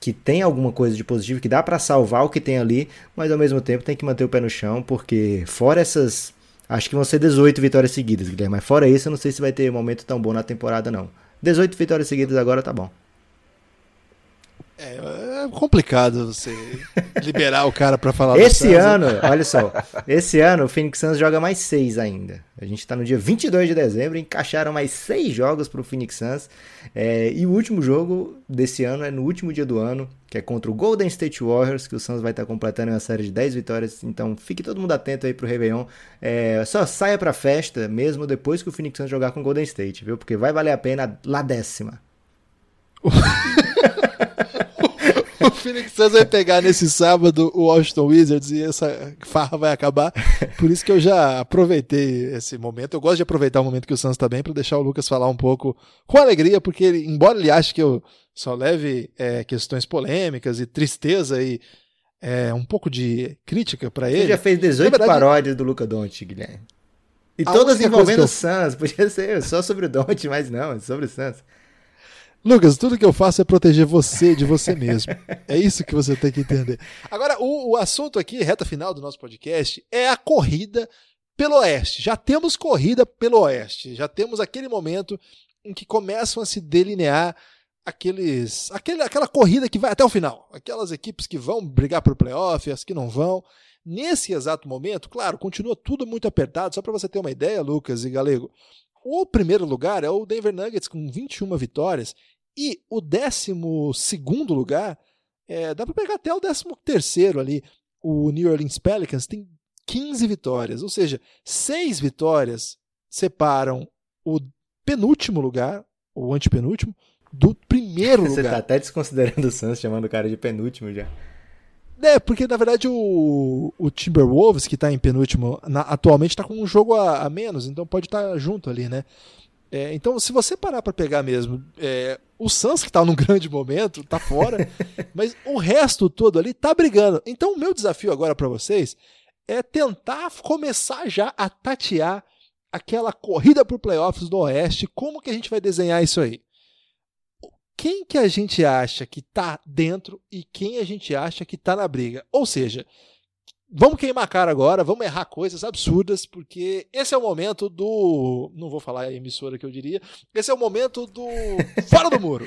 que tem alguma coisa de positivo, que dá para salvar o que tem ali, mas ao mesmo tempo tem que manter o pé no chão, porque fora essas, acho que vão ser 18 vitórias seguidas, Guilherme, mas fora isso, eu não sei se vai ter um momento tão bom na temporada não. 18 vitórias seguidas agora tá bom. É, é complicado você liberar o cara para falar Esse ano, olha só, esse ano o Phoenix Suns joga mais seis ainda. A gente tá no dia 22 de dezembro, encaixaram mais seis jogos pro Phoenix Suns. É, e o último jogo desse ano é no último dia do ano, que é contra o Golden State Warriors, que o Suns vai estar tá completando uma série de 10 vitórias. Então fique todo mundo atento aí pro Réveillon. É, só saia pra festa mesmo depois que o Phoenix Suns jogar com o Golden State, viu? Porque vai valer a pena lá décima. o Phoenix Suns vai pegar nesse sábado o Washington Wizards e essa farra vai acabar. Por isso que eu já aproveitei esse momento. Eu gosto de aproveitar o momento que o Suns está bem para deixar o Lucas falar um pouco com alegria, porque ele, embora ele ache que eu só leve é, questões polêmicas e tristeza e é, um pouco de crítica para ele. Você já fez 18 verdade, paródias do Luca Doncic, Guilherme. E todas envolvendo o Suns. Podia ser só sobre o Doncic, mas não, é sobre o Suns. Lucas, tudo que eu faço é proteger você de você mesmo. É isso que você tem que entender. Agora, o, o assunto aqui, reta final do nosso podcast, é a corrida pelo Oeste. Já temos corrida pelo Oeste. Já temos aquele momento em que começam a se delinear aqueles, aquele, aquela corrida que vai até o final. Aquelas equipes que vão brigar para o playoff, as que não vão. Nesse exato momento, claro, continua tudo muito apertado. Só para você ter uma ideia, Lucas e Galego, o primeiro lugar é o Denver Nuggets com 21 vitórias e o 12 lugar, é, dá para pegar até o 13 ali. O New Orleans Pelicans tem 15 vitórias, ou seja, seis vitórias separam o penúltimo lugar, o antepenúltimo, do primeiro Você lugar. Você tá até desconsiderando o Suns, chamando o cara de penúltimo já. É, porque na verdade o, o Timberwolves, que está em penúltimo, na, atualmente está com um jogo a, a, menos, então pode estar tá junto ali, né? É, então, se você parar para pegar mesmo, é, o Suns, que está num grande momento, está fora, mas o resto todo ali está brigando. Então, o meu desafio agora para vocês é tentar começar já a tatear aquela corrida para playoffs do Oeste. Como que a gente vai desenhar isso aí? Quem que a gente acha que está dentro e quem a gente acha que está na briga. Ou seja, vamos queimar a cara agora, vamos errar coisas absurdas, porque esse é o momento do. Não vou falar a emissora que eu diria. Esse é o momento do. Fora do muro.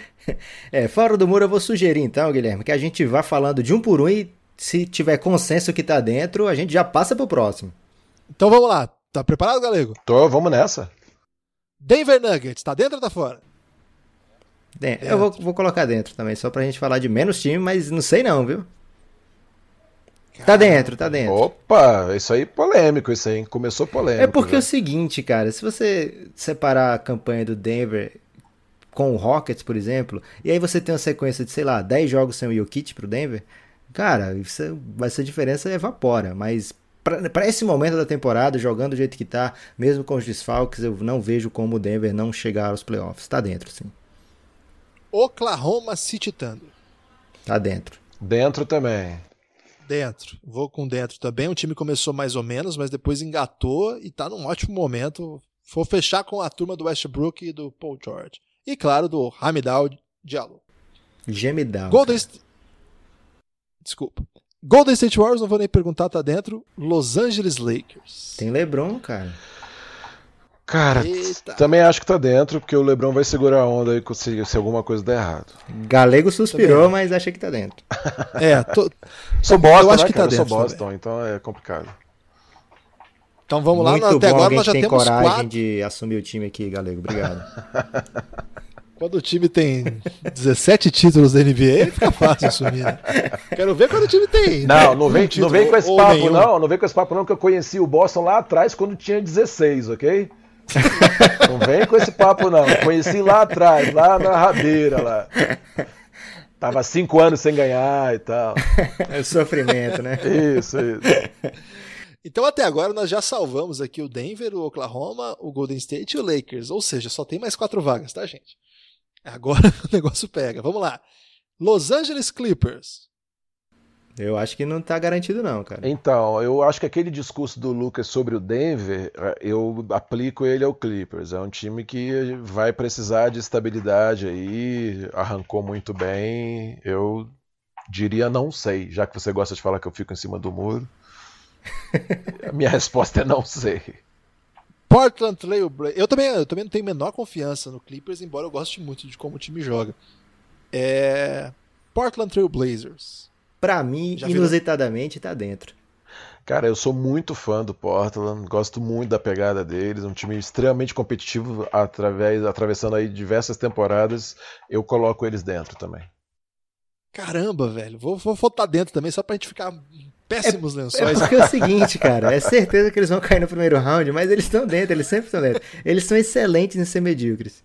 é, fora do muro eu vou sugerir então, Guilherme, que a gente vá falando de um por um e se tiver consenso que tá dentro, a gente já passa pro próximo. Então vamos lá. Tá preparado, galego? Tô, vamos nessa. Denver Nuggets, tá dentro ou tá fora? Dentro. Eu vou, vou colocar dentro também, só pra gente falar de menos time, mas não sei não, viu? Tá dentro, tá dentro. Opa, isso aí polêmico, isso aí, começou polêmico. É porque é o seguinte, cara, se você separar a campanha do Denver com o Rockets, por exemplo, e aí você tem uma sequência de, sei lá, 10 jogos sem o Jokic pro Denver, cara, isso, essa diferença evapora, mas para esse momento da temporada, jogando do jeito que tá, mesmo com os desfalques, eu não vejo como o Denver não chegar aos playoffs. Tá dentro, sim. Oklahoma City Thunder. Tá dentro. Dentro também. Dentro. Vou com dentro também. O time começou mais ou menos, mas depois engatou e tá num ótimo momento. Vou fechar com a turma do Westbrook e do Paul George. E claro, do Hamidal Diallo. Gemidal. Golden St... Desculpa. Golden State Warriors, não vou nem perguntar, tá dentro. Los Angeles Lakers. Tem LeBron, cara. Cara, Eita. também acho que tá dentro, porque o Lebron vai segurar a onda aí se, se alguma coisa der errado. Galego suspirou, Também. mas acha que tá dentro. É, tô- Sou Boston, Eu acho né, que cara? tá Eu sou dentro Boston, então é complicado. então vamos lá. Muito Até bom agora nós já tem temos coragem quatro. de assumir o time aqui, Galego. Obrigado. Quando o time tem 17 títulos da NBA, fica fácil assumir. Né? Quero ver quando o time tem. Não, não um vem, não vem com esse papo, nenhum. não. Não vem com esse papo, não, que eu conheci o Boston lá atrás quando tinha 16, ok? não vem com esse papo, não. Eu conheci lá atrás, lá na rabeira lá. Tava cinco anos sem ganhar e tal. É o sofrimento, né? Isso, isso. Então até agora nós já salvamos aqui o Denver, o Oklahoma, o Golden State e o Lakers. Ou seja, só tem mais quatro vagas, tá, gente? Agora o negócio pega. Vamos lá. Los Angeles Clippers. Eu acho que não tá garantido, não, cara. Então, eu acho que aquele discurso do Lucas sobre o Denver, eh, eu aplico ele ao Clippers. É um time que vai precisar de estabilidade aí, arrancou muito bem. Eu diria não sei, já que você gosta de falar que eu fico em cima do muro. A minha resposta é não sei. Portland Trail Blazers. Eu também, eu também não tenho menor confiança no Clippers, embora eu goste muito de como o time joga. É... Portland Trail Blazers. Pra mim, Já virou. inusitadamente, tá dentro. Cara, eu sou muito fã do Portland, gosto muito da pegada deles, um time extremamente competitivo através, atravessando aí diversas temporadas. Eu coloco eles dentro também. Caramba, velho. Vou, votar dentro também, só pra gente ficar péssimos É lençóis. porque é o seguinte, cara, é certeza que eles vão cair no primeiro round, mas eles estão dentro, eles sempre estão dentro. Eles são excelentes em ser medíocres.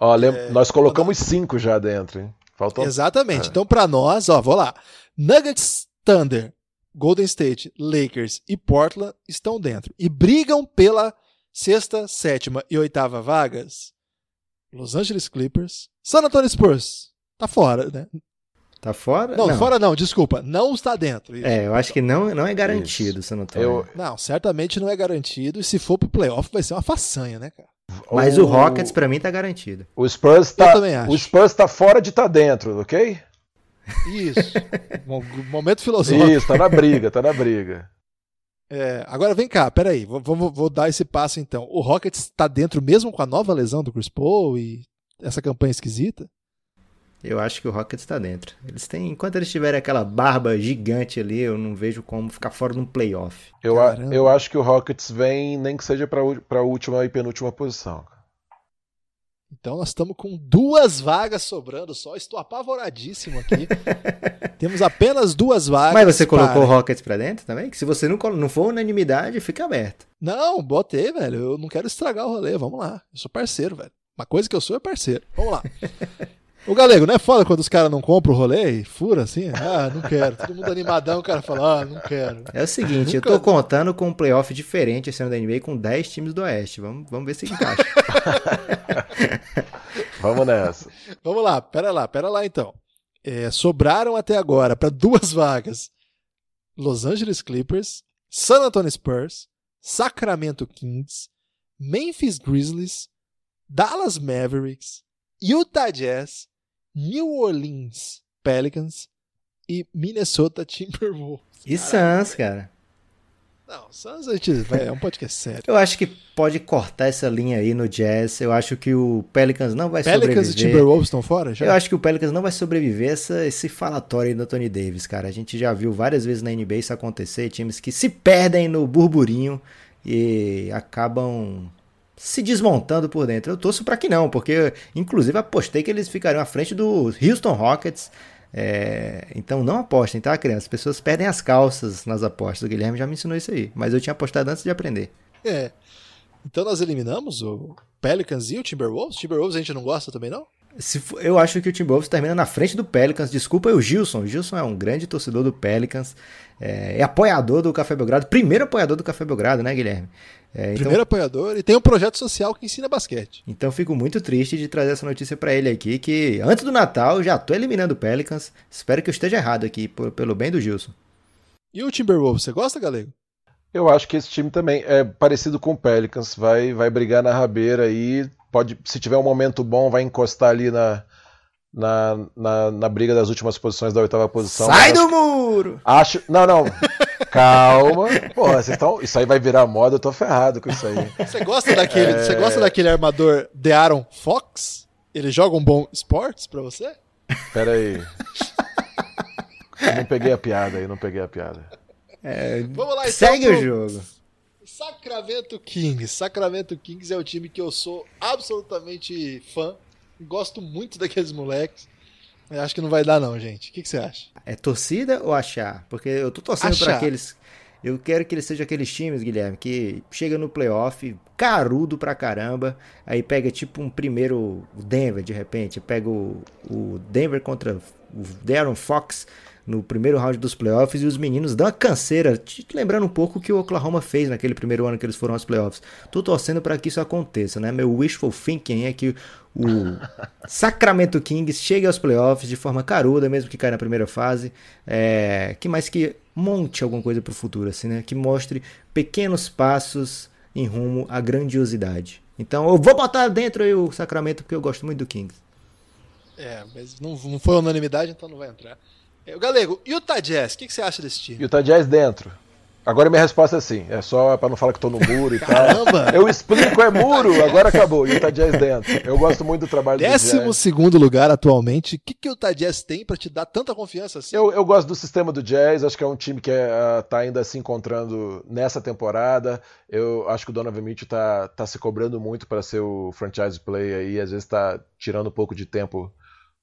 Ó, lem- nós colocamos cinco já dentro, hein? Faltou. Exatamente. Então, pra nós, ó, vou lá. Nuggets, Thunder, Golden State, Lakers e Portland estão dentro. E brigam pela sexta, sétima e oitava vagas. Los Angeles Clippers, San Antonio Spurs. Tá fora, né? Tá fora? Não, fora não, desculpa. Não está dentro. Isso. É, eu acho que não, não é garantido, não tô. Eu, Não, certamente não é garantido. E se for pro playoff, vai ser uma façanha, né, cara? Mas o Rockets, pra mim, tá garantido. O Spurs Eu tá, também acho. o Spurs tá fora de tá dentro, ok? Isso. Mo- Momento filosófico. Isso, tá na briga, tá na briga. É, agora vem cá, peraí, vou, vou, vou dar esse passo então. O Rockets está dentro mesmo com a nova lesão do Chris Paul e essa campanha esquisita? Eu acho que o Rockets tá dentro. Eles têm, enquanto eles tiverem aquela barba gigante ali, eu não vejo como ficar fora de um playoff. Eu, a- eu acho que o Rockets vem, nem que seja pra, u- pra última e penúltima posição. Então nós estamos com duas vagas sobrando só. Estou apavoradíssimo aqui. Temos apenas duas vagas. Mas você colocou para- o Rockets pra dentro também? Que se você não, não for unanimidade, fica aberto. Não, botei, velho. Eu não quero estragar o rolê. Vamos lá. Eu sou parceiro, velho. Uma coisa que eu sou é parceiro. Vamos lá. O Galego, não é foda quando os caras não compram o rolê e fura assim? Ah, não quero. Todo mundo animadão, o cara fala, ah, não quero. É o seguinte, eu Nunca- tô contando com um playoff diferente esse ano da NBA com 10 times do Oeste. Vamos, vamos ver se encaixa. Vamos nessa. Vamos lá, pera lá, pera lá então. É, sobraram até agora para duas vagas: Los Angeles Clippers, San Antonio Spurs, Sacramento Kings, Memphis Grizzlies, Dallas Mavericks, Utah Jazz, New Orleans Pelicans e Minnesota Timberwolves. E Suns, cara. Não, Suns a gente vai, é um podcast sério. Eu acho que pode cortar essa linha aí no Jazz. Eu acho que o Pelicans não vai Pelicans sobreviver. e Timberwolves estão fora já? Eu acho que o Pelicans não vai sobreviver essa, esse falatório aí do Tony Davis, cara. A gente já viu várias vezes na NBA isso acontecer, times que se perdem no burburinho e acabam se desmontando por dentro. Eu torço para que não, porque inclusive apostei que eles ficariam à frente do Houston Rockets. É, então não apostem, tá, criança? As pessoas perdem as calças nas apostas. O Guilherme já me ensinou isso aí, mas eu tinha apostado antes de aprender. É. Então nós eliminamos o Pelicans e o Timberwolves? Timberwolves a gente não gosta também, não? Se for, eu acho que o Timberwolves termina na frente do Pelicans. Desculpa o Gilson. O Gilson é um grande torcedor do Pelicans. É, é apoiador do Café Belgrado. Primeiro apoiador do Café Belgrado, né, Guilherme? É, então, Primeiro apoiador e tem um projeto social que ensina basquete. Então fico muito triste de trazer essa notícia para ele aqui, que antes do Natal já tô eliminando o Pelicans. Espero que eu esteja errado aqui, por, pelo bem do Gilson. E o Timberwolves, você gosta, Galego? Eu acho que esse time também é parecido com o Pelicans, vai, vai brigar na rabeira aí, pode, se tiver um momento bom, vai encostar ali na, na, na, na briga das últimas posições da oitava posição. Sai do muro! Acho. Não, não. Calma. Porra, vocês estão. Isso aí vai virar moda, eu tô ferrado com isso aí. Você gosta daquele, é... você gosta daquele armador The Aaron Fox? Ele joga um bom esportes pra você? Pera aí. Eu não peguei a piada aí, não peguei a piada. É, Vamos lá, então, segue o jogo. Sacramento Kings. Sacramento Kings é o time que eu sou absolutamente fã. Gosto muito daqueles moleques. Eu acho que não vai dar, não, gente. O que, que você acha? É torcida ou achar? Porque eu tô torcendo para aqueles. Eu quero que eles sejam aqueles times, Guilherme, que chega no playoff, carudo pra caramba, aí pega tipo um primeiro Denver de repente, pega o, o Denver contra o Darren Fox no primeiro round dos playoffs e os meninos dão uma canseira, te lembrando um pouco o que o Oklahoma fez naquele primeiro ano que eles foram aos playoffs. Tô torcendo para que isso aconteça, né? Meu wishful thinking é que o Sacramento Kings chegue aos playoffs de forma caruda, mesmo que caia na primeira fase. É, que mais que monte alguma coisa pro futuro, assim, né? Que mostre pequenos passos em rumo à grandiosidade. Então eu vou botar dentro aí o Sacramento porque eu gosto muito do Kings. É, mas não, não foi unanimidade, então não vai entrar. É, o Galego, Utah Jazz, o que, que, você acha desse time? Utah Jazz dentro. Agora minha resposta é sim. É só para não falar que tô no muro e Caramba. tal. Eu explico, é muro. Agora acabou. Utah Jazz dentro. Eu gosto muito do trabalho Décimo do Jazz. segundo lugar atualmente. O que, que o Utah Jazz tem para te dar tanta confiança assim? Eu, eu gosto do sistema do Jazz. Acho que é um time que é, tá ainda se encontrando nessa temporada. Eu acho que o Donovan Mitchell tá, tá se cobrando muito para ser o franchise play aí. Às vezes tá tirando um pouco de tempo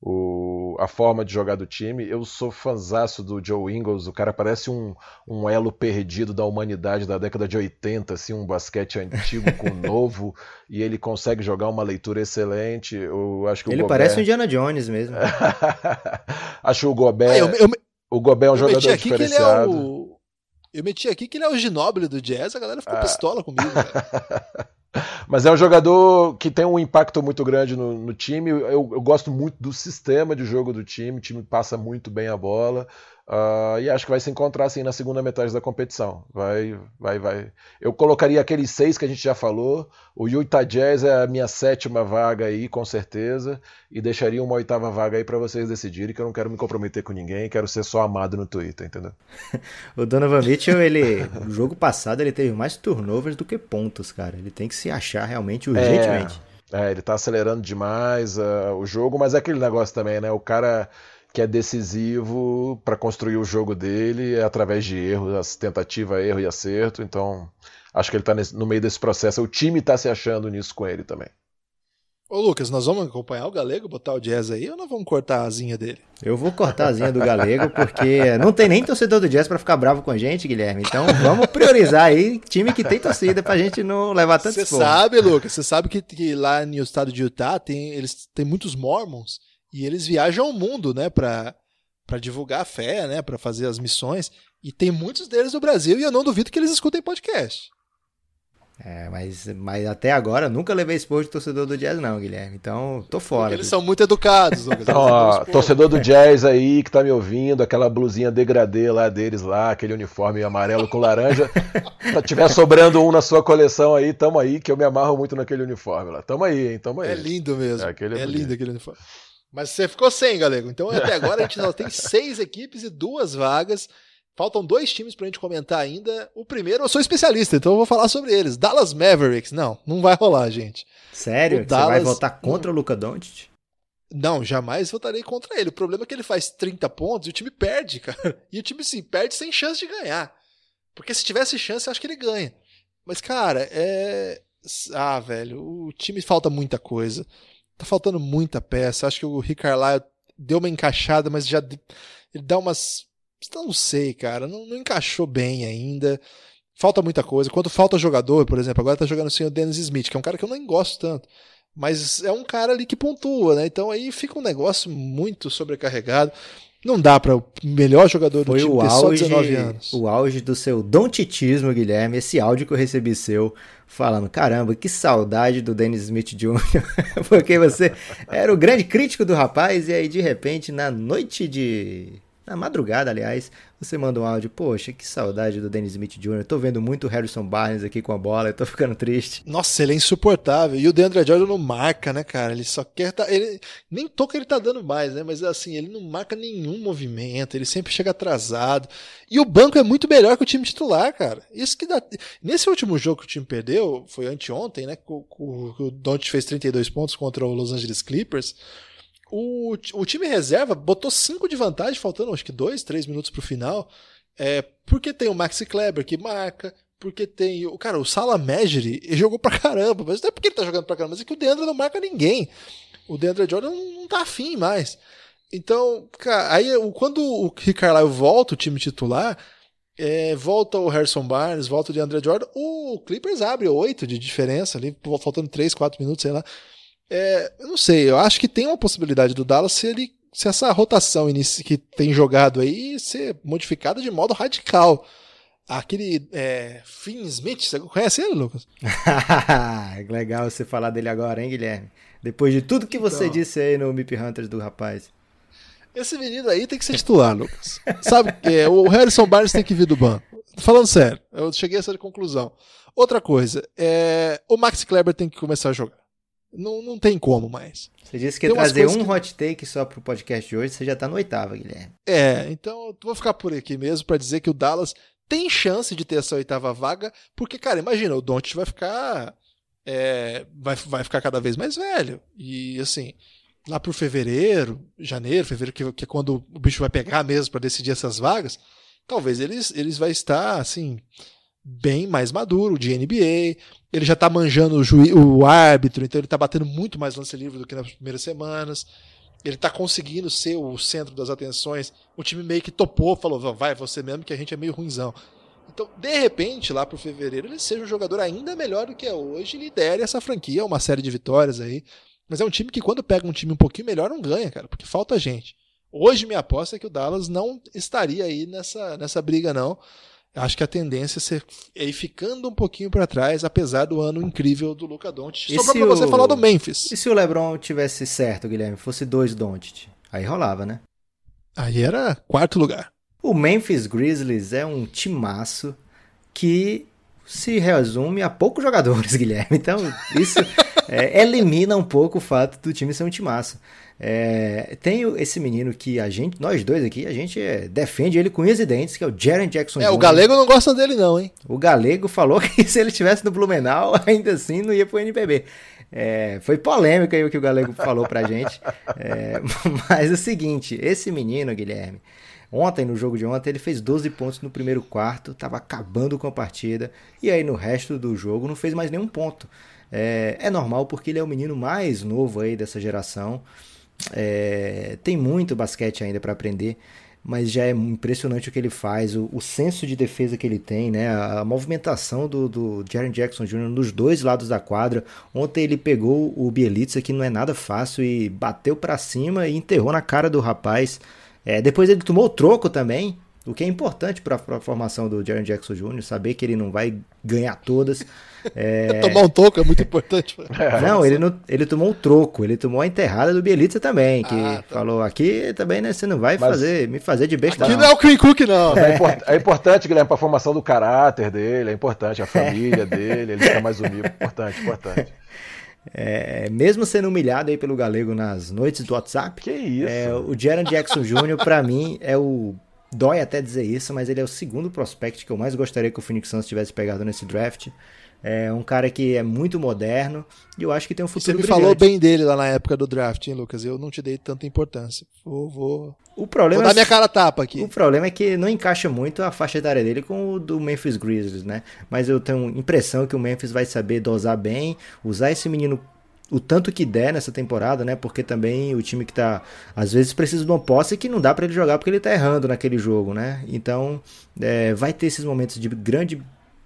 o, a forma de jogar do time. Eu sou fanzaço do Joe Ingles, o cara parece um, um elo perdido da humanidade da década de 80, assim, um basquete antigo com novo, e ele consegue jogar uma leitura excelente. Eu acho que ele Gobert... parece o Indiana Jones mesmo. acho o Gobert. Ah, eu, eu, o Gobert é um jogador é diferenciado. É o... Eu meti aqui que ele é o Ginóbili do Jazz, a galera ficou ah. pistola comigo. Mas é um jogador que tem um impacto muito grande no, no time. Eu, eu, gosto muito do sistema de jogo do time. O time passa muito bem a bola. Uh, e acho que vai se encontrar assim na segunda metade da competição. Vai, vai, vai. Eu colocaria aqueles seis que a gente já falou. O Utah Jazz é a minha sétima vaga aí, com certeza. E deixaria uma oitava vaga aí para vocês decidirem, que eu não quero me comprometer com ninguém, quero ser só amado no Twitter, entendeu? o Donovan Mitchell, ele, o jogo passado, ele teve mais turnovers do que pontos, cara. Ele tem que se achar realmente urgentemente. É, é ele tá acelerando demais uh, o jogo, mas é aquele negócio também, né? O cara que é decisivo para construir o jogo dele é através de erros, tentativa, erro e acerto. Então, acho que ele está no meio desse processo. O time está se achando nisso com ele também. Ô Lucas, nós vamos acompanhar o Galego, botar o jazz aí ou nós vamos cortar a asinha dele? Eu vou cortar a asinha do Galego porque não tem nem torcedor do jazz para ficar bravo com a gente, Guilherme. Então vamos priorizar aí time que tem torcida pra gente não levar tanto Você sabe, Lucas, você sabe que, que, lá no estado de Utah tem, eles têm muitos mormons e eles viajam ao mundo, né, para para divulgar a fé, né, para fazer as missões. E tem muitos deles no Brasil e eu não duvido que eles escutem podcast. É, mas, mas até agora nunca levei expor de torcedor do jazz, não, Guilherme. Então, tô fora. Porque eles são muito educados, Lucas. Então, ó, torcedor do jazz aí que tá me ouvindo, aquela blusinha degradê lá deles lá, aquele uniforme amarelo com laranja. Se tiver sobrando um na sua coleção aí, tamo aí, que eu me amarro muito naquele uniforme lá. Tamo aí, hein? Tamo aí. É lindo mesmo. É, é, é lindo aquele uniforme. Mas você ficou sem, galego. Então até agora a gente só tem seis equipes e duas vagas. Faltam dois times pra gente comentar ainda. O primeiro, eu sou especialista, então eu vou falar sobre eles. Dallas Mavericks. Não, não vai rolar, gente. Sério? O Você Dallas- vai votar contra o Luca Doncic? Não, jamais votarei contra ele. O problema é que ele faz 30 pontos e o time perde, cara. E o time, sim, perde sem chance de ganhar. Porque se tivesse chance, eu acho que ele ganha. Mas, cara, é. Ah, velho, o time falta muita coisa. Tá faltando muita peça. Acho que o Rick Carlisle deu uma encaixada, mas já. Ele dá umas. Não sei, cara. Não, não encaixou bem ainda. Falta muita coisa. Quando falta jogador, por exemplo, agora tá jogando sem o Dennis Smith, que é um cara que eu nem gosto tanto. Mas é um cara ali que pontua, né? Então aí fica um negócio muito sobrecarregado. Não dá para o melhor jogador do Foi time o ter só auge, 19 anos. o auge do seu dontitismo, Guilherme. Esse áudio que eu recebi seu, falando: caramba, que saudade do Dennis Smith Jr., porque você era o grande crítico do rapaz, e aí de repente, na noite de. Na madrugada, aliás, você manda um áudio, poxa, que saudade do Dennis Smith Jr. Tô vendo muito Harrison Barnes aqui com a bola, eu tô ficando triste. Nossa, ele é insuportável. E o DeAndre Jordan não marca, né, cara? Ele só quer. Tá, ele, nem toca ele tá dando mais, né? Mas assim, ele não marca nenhum movimento, ele sempre chega atrasado. E o banco é muito melhor que o time titular, cara. Isso que dá. Nesse último jogo que o time perdeu, foi anteontem, né? que O, o, o Don't fez 32 pontos contra o Los Angeles Clippers. O, o time reserva botou 5 de vantagem, faltando acho que 2, 3 minutos pro final. É, porque tem o Maxi Kleber que marca, porque tem o. Cara, o Sala ele jogou pra caramba, mas não é porque ele tá jogando pra caramba, mas é que o Deandre não marca ninguém. O Deandre Jordan não, tá afim mais. Então, cara, aí quando o Carlisle volta o time titular, é, volta o Harrison Barnes, volta o DeAndre Jordan, o Clippers abre 8 de diferença ali, faltando 3, 4 minutos, sei lá. É, eu não sei, eu acho que tem uma possibilidade do Dallas se ele se essa rotação que tem jogado aí ser modificada de modo radical. Aquele é, Finn Smith, você conhece ele, Lucas? Legal você falar dele agora, hein, Guilherme? Depois de tudo que você Então. disse aí no Mip Hunters do rapaz. Esse menino aí tem que ser titular, Lucas. Sabe, é, o Harrison Barnes tem que vir do banco. Falando sério, eu cheguei a essa conclusão. Outra coisa, é, o Max Kleber tem que começar a jogar. Não, não tem como mais. Você disse que ia trazer um que- hot take só pro podcast de hoje, você já tá no oitava, Guilherme. É, então eu vou ficar por aqui mesmo pra dizer que o Dallas tem chance de ter essa oitava vaga, porque, cara, imagina, o Doncic vai ficar. é, vai, vai ficar cada vez mais velho. E assim, lá por fevereiro, janeiro, fevereiro, que, que é quando o bicho vai pegar mesmo pra decidir essas vagas, talvez eles, eles vai estar assim. Bem mais maduro de NBA, ele já tá manjando o, juiz, o árbitro, então ele tá batendo muito mais lance livre do que nas primeiras semanas ele tá conseguindo ser o centro das atenções. O time meio que topou, falou: "Vá, vai, você mesmo, que a gente é meio ruinzão. Então, de repente, lá pro fevereiro, ele seja um jogador ainda melhor do que é hoje lidere essa franquia, uma série de vitórias aí. Mas é um time que, quando pega um time um pouquinho melhor, não ganha, cara, porque falta gente. Hoje, minha aposta é que o Dallas não estaria aí nessa, nessa briga, não. Acho que a tendência é ser é ir ficando um pouquinho para trás, apesar do ano incrível do Luca Doncic. Sobrou se pra você o- falar do Memphis. E se o LeBron tivesse certo, Guilherme, fosse dois Doncic? Aí rolava, né? Aí era quarto lugar. O Memphis Grizzlies é um timaço que se resume a poucos jogadores, Guilherme. Então, isso é, elimina um pouco o fato do time ser um timaço. É, tem o- esse menino que a gente, nós dois aqui, a gente é, defende ele com unhas e dentes, que é o Jaren Jackson É, o Jr.. Galego não gosta dele, não, hein? O Galego falou que se ele estivesse no Blumenau, ainda assim não ia pro NBB. É, foi polêmica aí o que o Galego falou pra gente. É, mas é o seguinte, esse menino, Guilherme, ontem, no jogo de ontem, ele fez 12 pontos no primeiro quarto, tava acabando com a partida, e aí no resto do jogo não fez mais nenhum ponto. É, é normal porque ele é o menino mais novo aí dessa geração. É, tem muito basquete ainda para aprender, mas já é impressionante o que ele faz, o, o senso de defesa que ele tem, né? A, a movimentação do, do Jackson Jr. nos dois lados da quadra. Ontem ele pegou o Bielitsa, que não é nada fácil, e bateu para cima e enterrou na cara do rapaz. É, depois ele tomou o troco também, o que é importante para a formação do Jaren Jackson Jr., saber que ele não vai ganhar todas. É, Tomar um toco é muito importante. não, ele, não, ele tomou o troco, ele tomou a enterrada do Bielitsa também, que Ah, tá. falou aqui também, né, você não vai Mas- fazer, me fazer de besta Aqui não. não é o Queen Cook, não. É, import- é importante, Guilherme, para a formação do caráter dele, é importante a família dele, ele fica mais humilde. Importante, importante. É, mesmo sendo humilhado aí pelo Galego nas noites do WhatsApp, Que isso? é, o Jaron Jackson Jr., pra mim, é o Dói até dizer isso, mas ele é o segundo prospect que eu mais gostaria que o Phoenix Suns tivesse pegado nesse draft. É um cara que é muito moderno e eu acho que tem um futuro Você me brilhante. falou bem dele lá na época do draft, hein, Lucas? Eu não te dei tanta importância. Vou, vou, O problema vou dar é- minha cara tapa aqui. O problema é que não encaixa muito a faixa etária dele com o do Memphis Grizzlies, né? Mas eu tenho impressão que o Memphis vai saber dosar bem, usar esse menino o tanto que der nessa temporada, né? Porque também o time que tá às vezes precisa de uma posse que não dá pra ele jogar porque ele tá errando naquele jogo, né? Então, é, vai ter esses momentos de grande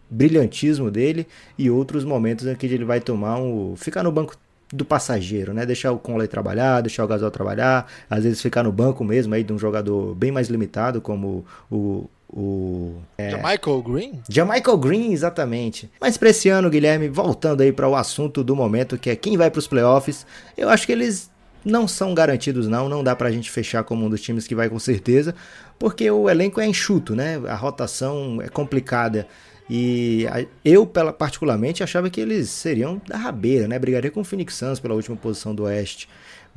brilhantismo dele e outros momentos em que ele vai tomar um ficar no banco do passageiro, né? Deixar o Conley trabalhar, deixar o Gasol trabalhar, às vezes ficar no banco mesmo aí de um jogador bem mais limitado como o o é, Michael Green? Jamichael Green, exatamente. Mas para esse ano, Guilherme, voltando aí para o assunto do momento, que é quem vai para os playoffs, eu acho que eles não são garantidos não, não dá pra gente fechar como um dos times que vai com certeza, porque o elenco é enxuto, né? A rotação é complicada. E eu, pela- particularmente, achava que eles seriam da rabeira, né? Brigaria com o Phoenix Suns pela última posição do Oeste.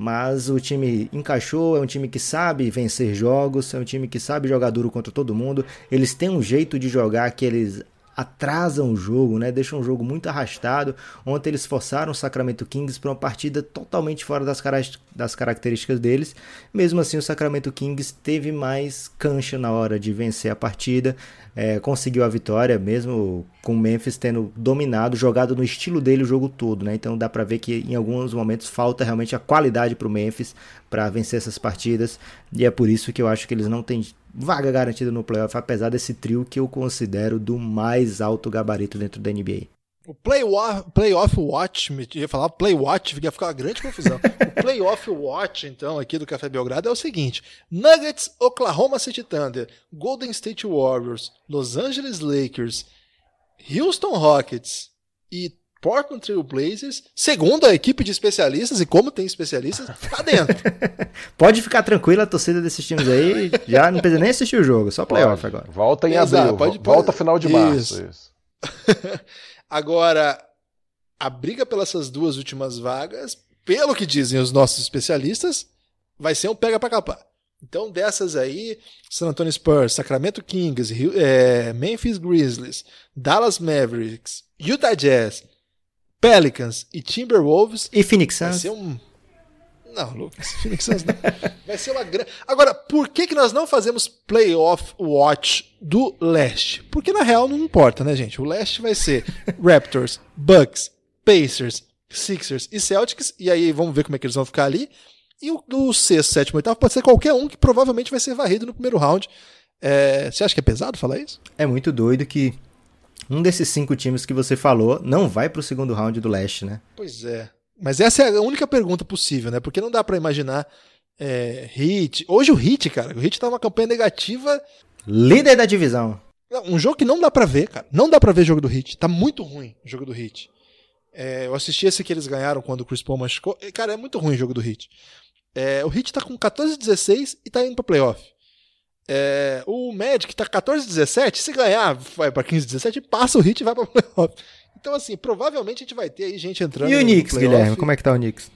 Mas o time encaixou, é um time que sabe vencer jogos, é um time que sabe jogar duro contra todo mundo. Eles têm um jeito de jogar que eles atrasam o jogo, né? Deixam o jogo muito arrastado. Ontem eles forçaram o Sacramento Kings para uma partida totalmente fora das, cara- das características deles. Mesmo assim, o Sacramento Kings teve mais cancha na hora de vencer a partida. É, conseguiu a vitória, mesmo com o Memphis tendo dominado, jogado no estilo dele o jogo todo, né? Então dá pra ver que em alguns momentos falta realmente a qualidade pro Memphis para vencer essas partidas, e é por isso que eu acho que eles não têm vaga garantida no playoff, apesar desse trio que eu considero do mais alto gabarito dentro da NBA. O Playoff, playoff Watch, me- ia falar Playwatch, ia ficar uma grande confusão. o Playoff Watch, então, aqui do Café Belgrado é o seguinte: Nuggets, Oklahoma City Thunder, Golden State Warriors, Los Angeles Lakers, Houston Rockets e Portland Trail Blazers, segundo a equipe de especialistas, e como tem especialistas, tá dentro. Pode ficar tranquila, a torcida desses times aí já não precisa nem assistir o jogo, só playoff agora. Volta em Exato, abril, pode- volta pode- final de Isso. março. Isso. Agora, a briga pelas essas duas últimas vagas, pelo que dizem os nossos especialistas, vai ser um pega pra capar. Então, dessas aí, San Antonio Spurs, Sacramento Kings, Rio- é, Memphis Grizzlies, Dallas Mavericks, Utah Jazz, Pelicans e Timberwolves, E Phoenix vai Suns? ser um. Não, Lucas, Phoenix Suns não. Vai ser uma grande. Agora, por que, que nós não fazemos playoff watch do leste? Porque na real não importa, né, gente? O leste vai ser Raptors, Bucks, Pacers, Sixers e Celtics, e aí vamos ver como é que eles vão ficar ali. E o do sexto, sétimo, oitavo pode ser qualquer um que provavelmente vai ser varrido no primeiro round. É, você acha que é pesado falar isso? É muito doido que um desses cinco times que você falou não vai pro segundo round do leste, né? Pois é. Mas essa é a única pergunta possível, né? Porque não dá pra imaginar é, Hit. Hoje o Hit, cara, o Hit tá numa campanha negativa. Líder da divisão. Um jogo que não dá pra ver, cara. Não dá pra ver jogo do Hit. Tá muito ruim o jogo do Hit. É, eu assisti esse que eles ganharam quando o Chris Paul machucou. E, Cara, é muito ruim o jogo do Hit. É, o Hit tá com 14-16 e tá indo pra playoff. É, o Magic tá 14-17. Se ganhar, vai pra 15-17 passa o Hit e vai pra playoff. Então, assim, provavelmente a gente vai ter aí gente entrando. E o Knicks. Guilherme? Como é que tá o Knicks?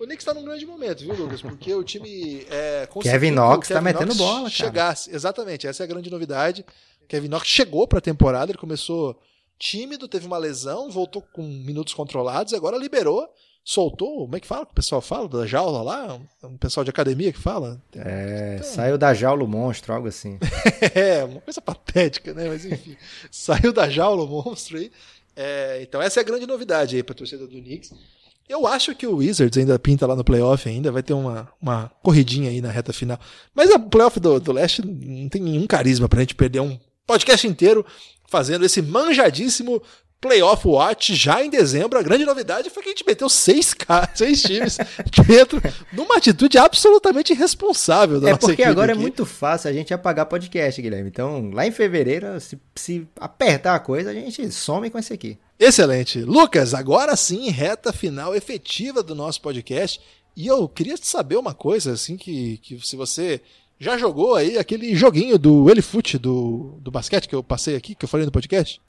O Knicks tá num grande momento, viu, Lucas? Porque o time é, Kevin Knox tá Kevin metendo Knox bola, cara. Chegasse, exatamente, essa é a grande novidade. Kevin Knox chegou pra temporada, ele começou tímido, teve uma lesão, voltou com minutos controlados, agora liberou, soltou, como é que fala que o pessoal fala da jaula lá? Um pessoal de academia que fala? É, saiu da jaula o monstro, algo assim. É, uma coisa patética, né? Mas enfim, saiu da jaula o monstro aí. É, então essa é a grande novidade aí pra torcida do Knicks. Eu acho que o Wizards ainda pinta lá no playoff ainda, vai ter uma, uma corridinha aí na reta final. Mas o playoff do, do leste não tem nenhum carisma pra gente perder um podcast inteiro fazendo esse manjadíssimo playoff watch já em dezembro. A grande novidade foi que a gente meteu seis, seis times dentro numa atitude absolutamente irresponsável da É nossa porque equipe agora é aqui. muito fácil a gente apagar podcast, Guilherme. Então, lá em fevereiro, se, se apertar a coisa, a gente some com esse aqui. Excelente. Lucas, agora sim, reta final efetiva do nosso podcast. E eu queria te saber uma coisa, assim, que, que se você já jogou aí aquele joguinho do Elifoot do, do basquete que eu passei aqui, que eu falei no podcast?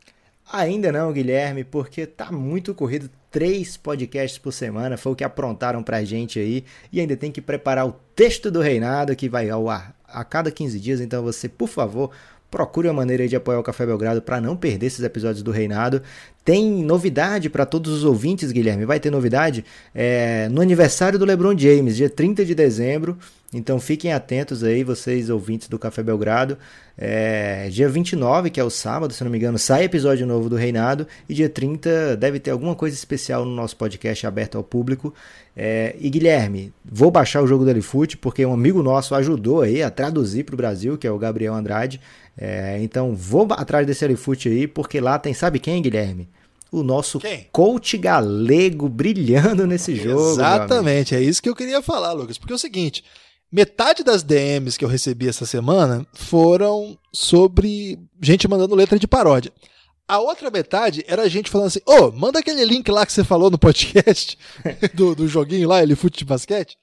Ainda não, Guilherme, porque tá muito corrido. Três podcasts por semana foi o que aprontaram pra gente aí. E ainda tem que preparar o texto do reinado que vai ao ar a cada 15 dias, então você, por favor, procure uma maneira de apoiar o Café Belgrado para não perder esses episódios do Reinado. Tem novidade para todos os ouvintes, Guilherme. Vai ter novidade é, no aniversário do LeBron James, dia 30 de dezembro. Então fiquem atentos aí, vocês ouvintes do Café Belgrado. É, dia 29, que é o sábado, se não me engano, sai episódio novo do Reinado. E dia 30 deve ter alguma coisa especial no nosso podcast aberto ao público. É, e Guilherme, vou baixar o jogo do Elefute porque um amigo nosso ajudou aí a traduzir para o Brasil, que é o Gabriel Andrade. É, então vou atrás desse Elefute aí, porque lá tem, sabe quem, Guilherme? O nosso Quem? coach galego brilhando nesse jogo. Exatamente, é isso que eu queria falar, Lucas. Porque é o seguinte: metade das DMs que eu recebi essa semana foram sobre gente mandando letra de paródia. A outra metade era gente falando assim: ô, manda aquele link lá que você falou no podcast do, do joguinho lá, ele fute de basquete.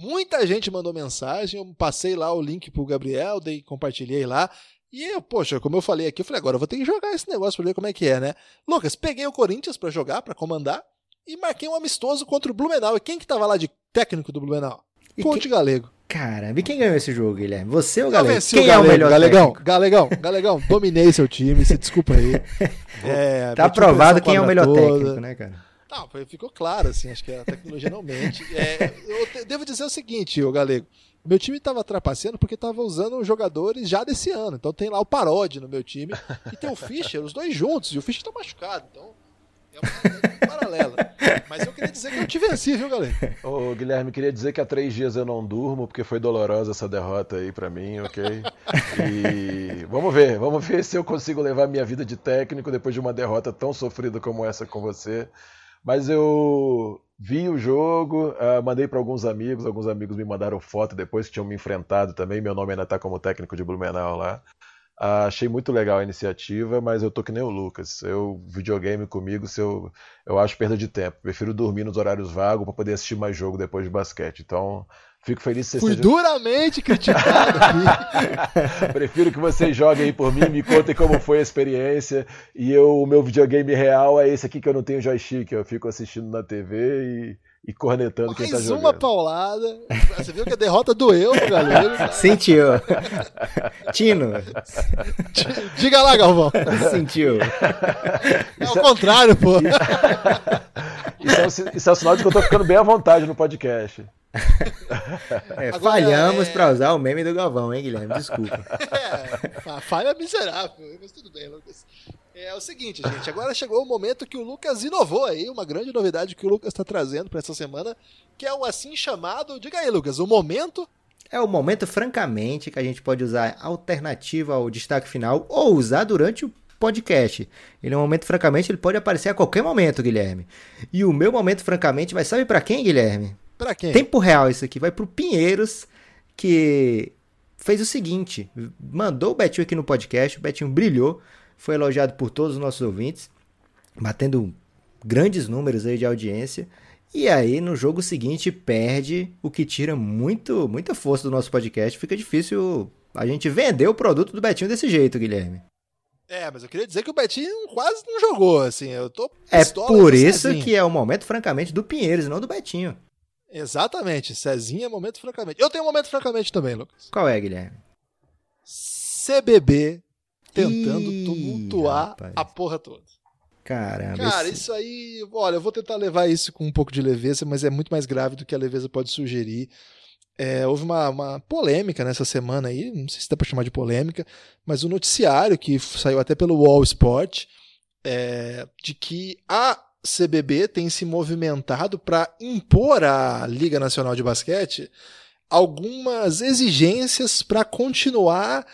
Muita gente mandou mensagem, eu passei lá o link pro Gabriel, dei, compartilhei lá. E eu, poxa, como eu falei aqui, eu falei, agora eu vou ter que jogar esse negócio pra ver como é que é, né? Lucas, peguei o Corinthians pra jogar, pra comandar, e marquei um amistoso contra o Blumenau. E quem que tava lá de técnico do Blumenau? E Ponte quem- Galego. Caramba, e quem ganhou esse jogo, Guilherme? Você ou o Galego? Quem o é o Galego, melhor Galegão, técnico? Galegão, Galegão, dominei seu time, se desculpa aí. É, Tá aprovado quem é o melhor toda. técnico, né, cara? Não, foi- ficou claro, assim, acho que a tecnologia não mente. É, eu devo dizer o seguinte, ô Galego. Meu time estava trapaceando porque estava usando jogadores já desse ano. Então tem lá o Parode no meu time e tem o Fischer, os dois juntos, e o Fischer tá machucado. Então é uma paralela. Mas eu queria dizer que eu te venci, viu, Galego? Ô, Guilherme, queria dizer que há três dias eu não durmo, porque foi dolorosa essa derrota aí pra mim, ok? E vamos ver, vamos ver se eu consigo levar minha vida de técnico depois de uma derrota tão sofrida como essa com você. Mas eu vi o jogo, ah, mandei para alguns amigos, alguns amigos me mandaram foto depois que tinham me enfrentado também. Meu nome ainda tá como técnico de Blumenau lá. Ah, achei muito legal a iniciativa, mas eu tô que nem o Lucas. Eu videogame comigo, se eu, eu acho perda de tempo. Prefiro dormir nos horários vagos para poder assistir mais jogo depois de basquete. Então, fico feliz que você Fui seja... duramente criticado aqui. Prefiro que vocês joguem aí por mim, me contem como foi a experiência. E eu, o meu videogame real é esse aqui que eu não tenho joystick. Eu fico assistindo na TV e, e cornetando quem tá Mais jogando. uma paulada. Você viu que a derrota doeu pro Galego. tá? Sentiu. Tino, Diga lá, Galvão. sentiu. É o contrário, pô. Isso é, um, isso é um sinal de que eu tô ficando bem à vontade no podcast. É, Agora, falhamos é- pra usar o meme do Galvão, hein, Guilherme? Desculpa. É, a falha miserável, mas tudo bem, Lucas. É o seguinte, gente, agora chegou o momento que o Lucas inovou aí, uma grande novidade que o Lucas está trazendo para essa semana, que é o assim chamado, diga aí, Lucas, o momento É o momento, francamente, que a gente pode usar alternativa ao destaque final ou usar durante o podcast. Ele é um momento, francamente, ele pode aparecer a qualquer momento, Guilherme. E o meu momento, francamente, vai sabe pra quem, Guilherme? para quem? Tempo real isso aqui, vai pro Pinheiros, que fez o seguinte, mandou o Betinho aqui no podcast, o Betinho brilhou, foi elogiado por todos os nossos ouvintes, batendo grandes números aí de audiência, e aí no jogo seguinte perde, o que tira muito, muita força do nosso podcast, fica difícil a gente vender o produto do Betinho desse jeito, Guilherme. É, mas eu queria dizer que o Betinho quase não jogou, assim, eu tô É por isso Cezinha. que é o momento, francamente, do Pinheiros, e não do Betinho. Exatamente, Cezinha é momento francamente. Eu tenho um momento francamente também, Lucas. Qual é, Guilherme? CBB tentando Ih, tumultuar rapaz. a porra toda. Caramba, Cara, esse- isso aí, olha, eu vou tentar levar isso com um pouco de leveza, mas é muito mais grave do que a leveza pode sugerir. É, houve uma, uma polêmica nessa semana aí, não sei se dá pra chamar de polêmica, mas o noticiário que saiu até pelo Wall Sport é, de que a CBB tem se movimentado para impor à Liga Nacional de Basquete algumas exigências para continuar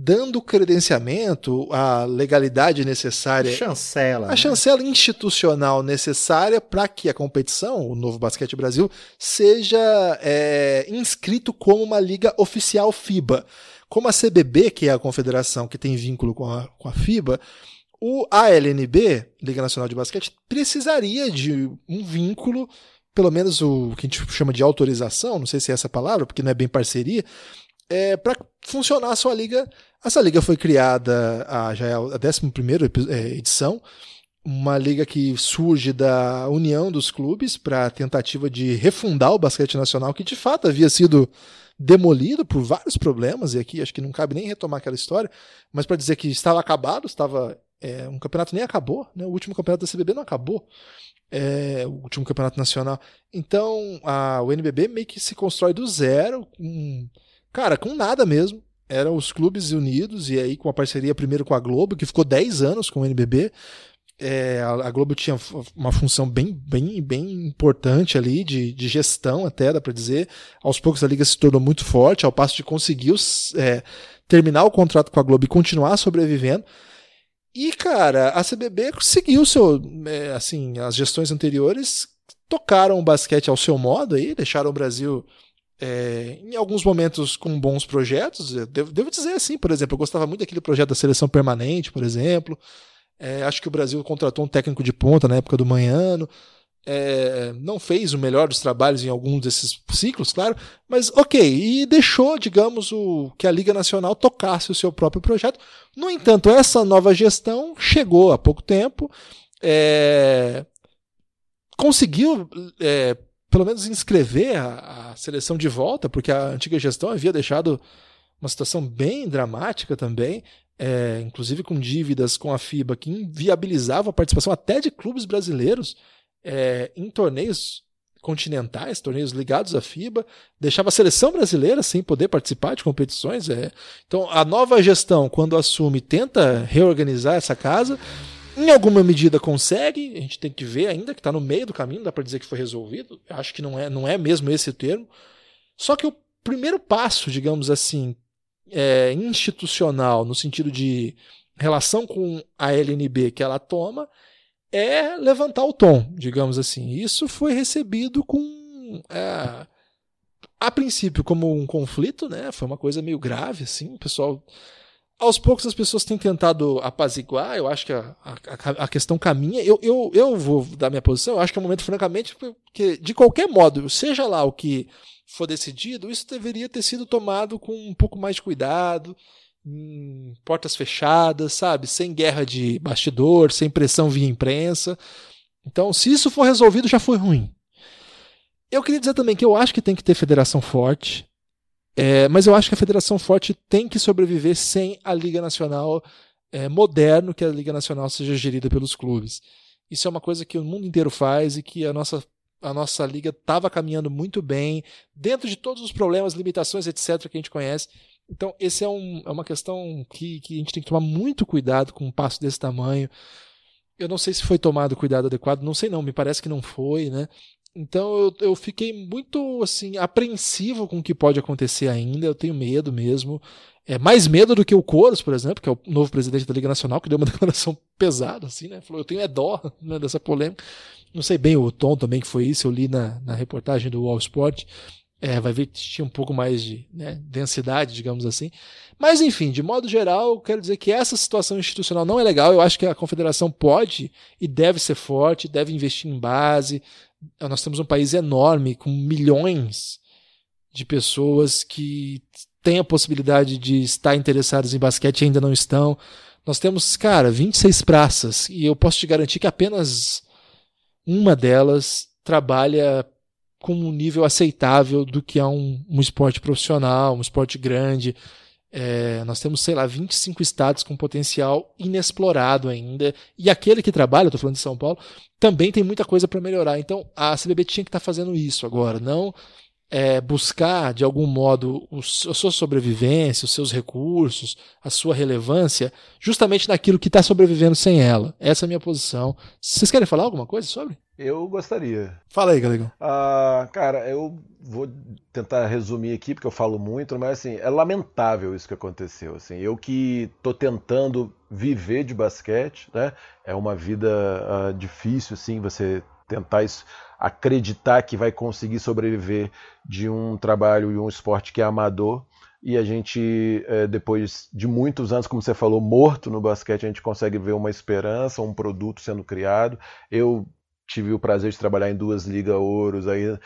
dando credenciamento, a legalidade necessária chancela. a né? chancela institucional necessária para que a competição, o Novo Basquete Brasil, seja é, inscrito como uma liga oficial FIBA. Como a CBB, que é a confederação que tem vínculo com a, com a FIBA, o ALNB, Liga Nacional de Basquete, precisaria de um vínculo, pelo menos o que a gente chama de autorização, não sei se é essa palavra, porque não é bem parceria, é, para funcionar a sua liga. Essa liga foi criada, a, já é a 11 edição, uma liga que surge da união dos clubes para a tentativa de refundar o basquete nacional, que de fato havia sido demolido por vários problemas, e aqui acho que não cabe nem retomar aquela história, mas para dizer que estava acabado, estava é, um campeonato nem acabou, né? o último campeonato da CBB não acabou, é, o último campeonato nacional. Então a, o NBB meio que se constrói do zero, com, cara, com nada mesmo. Eram os clubes unidos, e aí com a parceria primeiro com a Globo, que ficou 10 anos com o NBB, é, a, Globo tinha uma função bem, bem, bem importante ali, de, de gestão até, dá para dizer. Aos poucos a liga se tornou muito forte, ao passo de conseguir é, terminar o contrato com a Globo e continuar sobrevivendo. E, cara, a CBB seguiu seu, é, assim, as gestões anteriores tocaram o basquete ao seu modo aí, deixaram o Brasil é, em alguns momentos com bons projetos. Devo, devo, dizer assim, por exemplo, eu gostava muito daquele projeto da seleção permanente, por exemplo. É, acho que o Brasil contratou um técnico de ponta na época do Manhano. É, não fez o melhor dos trabalhos em alguns desses ciclos, claro, mas ok, e deixou, digamos, o que a Liga Nacional tocasse o seu próprio projeto. No entanto, essa nova gestão chegou há pouco tempo, é, conseguiu é, pelo menos inscrever a, a, seleção de volta, porque a antiga gestão havia deixado uma situação bem dramática também é, inclusive com dívidas com a FIBA, que inviabilizava a participação até de clubes brasileiros é, em torneios continentais, torneios ligados à FIBA, deixava a seleção brasileira sem poder participar de competições. É. Então, a nova gestão, quando assume, tenta reorganizar essa casa. Em alguma medida consegue, a gente tem que ver ainda que está no meio do caminho, dá para dizer que foi resolvido. Acho que não é, não é mesmo esse termo. Só que o primeiro passo, digamos assim, é, institucional, no sentido de relação com a LNB que ela toma, é levantar o tom, digamos assim. Isso foi recebido com. É, a princípio, como um conflito, né? Foi uma coisa meio grave, assim. O pessoal. Aos poucos as pessoas têm tentado apaziguar, eu acho que a, a, a questão caminha. Eu, eu, eu vou dar minha posição, eu acho que é um momento, francamente, que, de qualquer modo, seja lá o que for decidido, isso deveria ter sido tomado com um pouco mais de cuidado, em portas fechadas, sabe? Sem guerra de bastidor, sem pressão via imprensa. Então, se isso for resolvido, já foi ruim. Eu queria dizer também que eu acho que tem que ter federação forte, é, mas eu acho que a federação forte tem que sobreviver sem a Liga Nacional é, moderno, que a Liga Nacional seja gerida pelos clubes. Isso é uma coisa que o mundo inteiro faz e que a nossa a nossa liga estava caminhando muito bem, dentro de todos os problemas, limitações, etc., que a gente conhece. Então, esse é, um, é uma questão que, que a gente tem que tomar muito cuidado com um passo desse tamanho. Eu não sei se foi tomado cuidado adequado, não sei não, me parece que não foi, né? Então eu, eu fiquei muito assim apreensivo com o que pode acontecer ainda, eu tenho medo mesmo. É mais medo do que o Coros, por exemplo, que é o novo presidente da Liga Nacional, que deu uma declaração pesada, assim, né? Falou, eu tenho é dó né, dessa polêmica. Não sei bem o tom também que foi isso, eu li na, na reportagem do Wall Sport. É, vai ver que tinha um pouco mais de né, densidade, digamos assim. Mas, enfim, de modo geral, quero dizer que essa situação institucional não é legal. Eu acho que a confederação pode e deve ser forte, deve investir em base. Nós temos um país enorme, com milhões de pessoas que têm a possibilidade de estar interessadas em basquete e ainda não estão. Nós temos, cara, 26 praças e eu posso te garantir que apenas uma delas trabalha com um nível aceitável do que é um, um esporte profissional, um esporte grande. É, nós temos, sei lá, 25 estados com potencial inexplorado ainda. E aquele que trabalha, estou falando de São Paulo, também tem muita coisa para melhorar. Então a CBB tinha que estar tá fazendo isso agora, não é, buscar, de algum modo, a sua sobrevivência, os seus recursos, a sua relevância, justamente naquilo que está sobrevivendo sem ela. Essa é a minha posição. Vocês querem falar alguma coisa sobre? Eu gostaria. Fala aí, Galegão. Ah, cara, eu vou tentar resumir aqui, porque eu falo muito, mas assim, é lamentável isso que aconteceu. Assim, eu que estou tentando viver de basquete, né? É uma vida uh, difícil, assim, você tentar isso acreditar que vai conseguir sobreviver de um trabalho e um esporte que é amador. E a gente, é, depois de muitos anos, como você falou, morto no basquete, a gente consegue ver uma esperança, um produto sendo criado. Eu tive o prazer de trabalhar em duas ligas ouros. Aí, uh,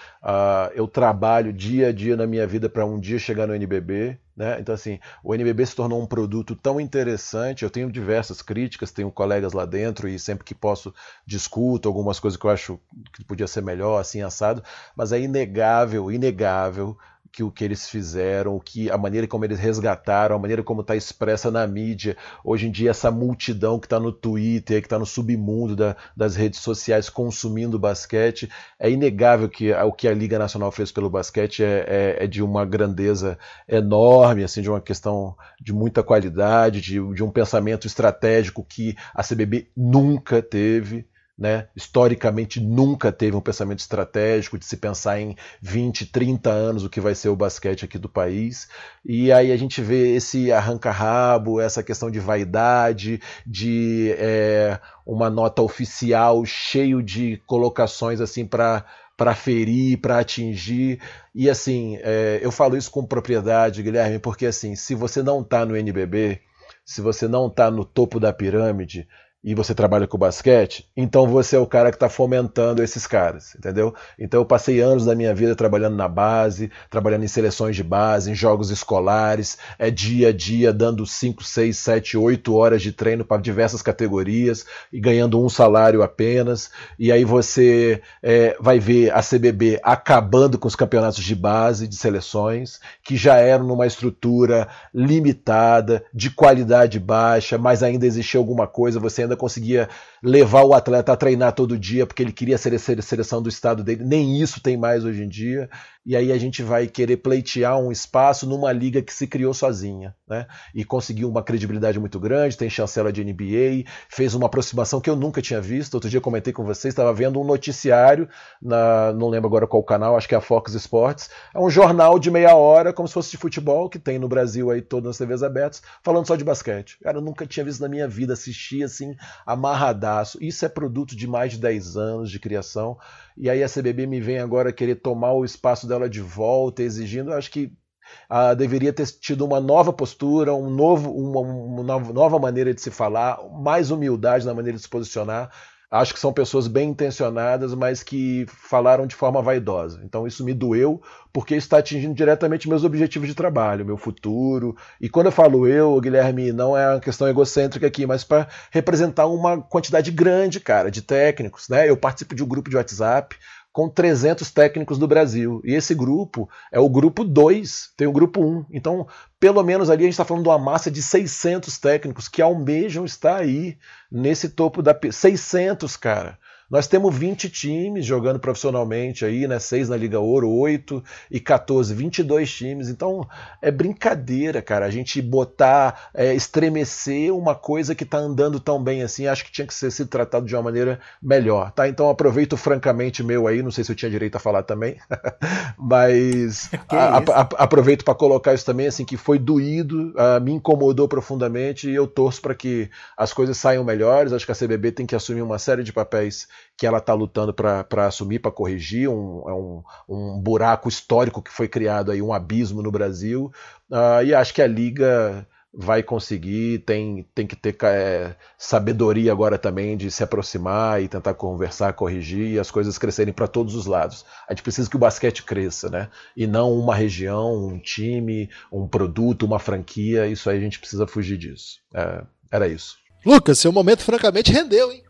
eu trabalho dia a dia na minha vida para um dia chegar no NBB. Né? Então, assim, o NBB se tornou um produto tão interessante. Eu tenho diversas críticas, tenho colegas lá dentro e sempre que posso discuto algumas coisas que eu acho que podia ser melhor, assim, assado. Mas é inegável, inegável que o que eles fizeram, que a maneira como eles resgataram, a maneira como está expressa na mídia. Hoje em dia, essa multidão que está no Twitter, que está no submundo da, das redes sociais consumindo basquete, é inegável que o que a Liga Nacional fez pelo basquete é, é, é de uma grandeza enorme, assim, de uma questão de muita qualidade, de, de um pensamento estratégico que a CBB nunca teve né, historicamente nunca teve um pensamento estratégico de se pensar em 20, 30 anos o que vai ser o basquete aqui do país. E aí a gente vê esse arranca-rabo, essa questão de vaidade, de é, uma nota oficial cheio de colocações assim para para ferir, para atingir. E assim, é, eu falo isso com propriedade, Guilherme, porque assim, se você não está no NBB, se você não está no topo da pirâmide, e você trabalha com basquete, então você é o cara que está fomentando esses caras, entendeu? Então eu passei anos da minha vida trabalhando na base, trabalhando em seleções de base, em jogos escolares, é dia a dia dando 5, 6, 7, 8 horas de treino para diversas categorias e ganhando um salário apenas. E aí você é, vai ver a CBB acabando com os campeonatos de base de seleções, que já eram numa estrutura limitada, de qualidade baixa, mas ainda existia alguma coisa, você ainda ainda conseguia levar o atleta a treinar todo dia porque ele queria ser a seleção do estado dele. Nem isso tem mais hoje em dia. E aí a gente vai querer pleitear um espaço numa liga que se criou sozinha, né? E conseguiu uma credibilidade muito grande, tem chancela de NBA, fez uma aproximação que eu nunca tinha visto. Outro dia comentei com vocês, estava vendo um noticiário na, não lembro agora qual canal, acho que é a Fox Sports. É um jornal de meia hora, como se fosse de futebol, que tem no Brasil aí todas as TVs abertas, falando só de basquete. Cara, eu nunca tinha visto na minha vida assistir assim Isso é produto de mais de 10 anos de criação. E aí a CBB me vem agora querer tomar o espaço dela de volta, exigindo. Eu acho que ah, deveria ter tido uma nova postura, um novo, uma, uma nova maneira de se falar, mais humildade na maneira de se posicionar. Acho que são pessoas bem intencionadas, mas que falaram de forma vaidosa. Então isso me doeu, porque está atingindo diretamente meus objetivos de trabalho, meu futuro. E quando eu falo eu, Guilherme, não é uma questão egocêntrica aqui, mas para representar uma quantidade grande, cara, de técnicos. Né? Eu participo de um grupo de WhatsApp com 300 técnicos do Brasil. E esse grupo é o grupo 2, tem o grupo 1. Um. Então, pelo menos ali a gente está falando de uma massa de 600 técnicos que almejam estar aí nesse topo da. 600, cara. Nós temos 20 times jogando profissionalmente aí, né? 6 na Liga Ouro, 8 e 14, 22 times. Então é brincadeira, cara, a gente botar, é, estremecer uma coisa que tá andando tão bem assim. Acho que tinha que ser sido tratado de uma maneira melhor, tá? Então aproveito francamente meu aí, não sei se eu tinha direito a falar também, mas a, a, a, aproveito para colocar isso também, assim, que foi doído, me incomodou profundamente e eu torço para que as coisas saiam melhores. Acho que a CBB tem que assumir uma série de papéis que ela está lutando para assumir, para corrigir, um, é um, um buraco histórico que foi criado aí, um abismo no Brasil, uh, e acho que a Liga vai conseguir, tem, tem que ter é, sabedoria agora também de se aproximar e tentar conversar, corrigir e as coisas crescerem para todos os lados. A gente precisa que o basquete cresça, né? E não uma região, um time, um produto, uma franquia. Isso aí a gente precisa fugir disso. É, era isso. Lucas, seu momento francamente rendeu, hein?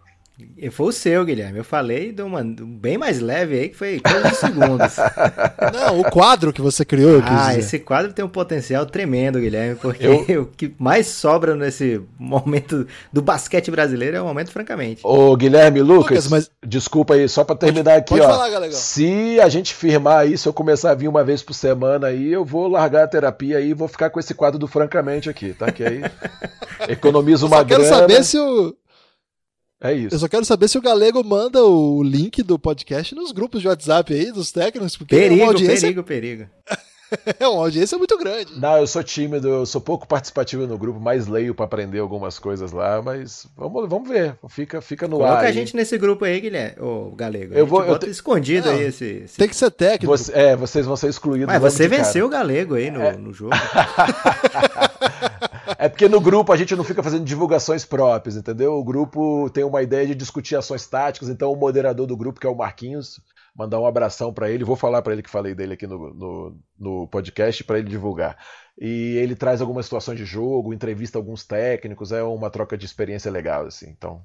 Foi o seu, Guilherme. Eu falei de uma bem mais leve aí, que foi coisa de segundos. Não, o quadro que você criou. ah, esse quadro tem um potencial tremendo, Guilherme, porque eu... o que mais sobra nesse momento do basquete brasileiro é o momento, francamente. Ô, Guilherme, Lucas, Lucas mas... desculpa aí, só para terminar aqui, pode ó. Falar, galera. Se a gente firmar aí, se eu começar a vir uma vez por semana aí, eu vou largar a terapia aí e vou ficar com esse quadro do Francamente aqui, tá? Que aí economizo uma grana. Eu quero saber se o é isso. Eu só quero saber se o Galego manda o link do podcast nos grupos de WhatsApp aí dos técnicos, porque perigo, é uma audiência... perigo, perigo. É uma audiência muito grande. Não, eu sou tímido, eu sou pouco participativo no grupo, mais leio para aprender algumas coisas lá, mas vamos, vamos ver. Fica, fica no Coloca ar. a aí. gente nesse grupo aí, Guilherme. Ô, Galego. Eu a vou- eu te- escondido Não, aí esse. esse- Tem que ser técnico. Você- é, vocês vão ser excluídos. Mas você venceu o Galego aí no, no jogo. É porque no grupo a gente não fica fazendo divulgações próprias, entendeu? O grupo tem uma ideia de discutir ações táticas, então o moderador do grupo, que é o Marquinhos, mandar um abração para ele, vou falar para ele que falei dele aqui no, no, no podcast para ele divulgar. E ele traz algumas situações de jogo, entrevista alguns técnicos, é uma troca de experiência legal, assim. Então,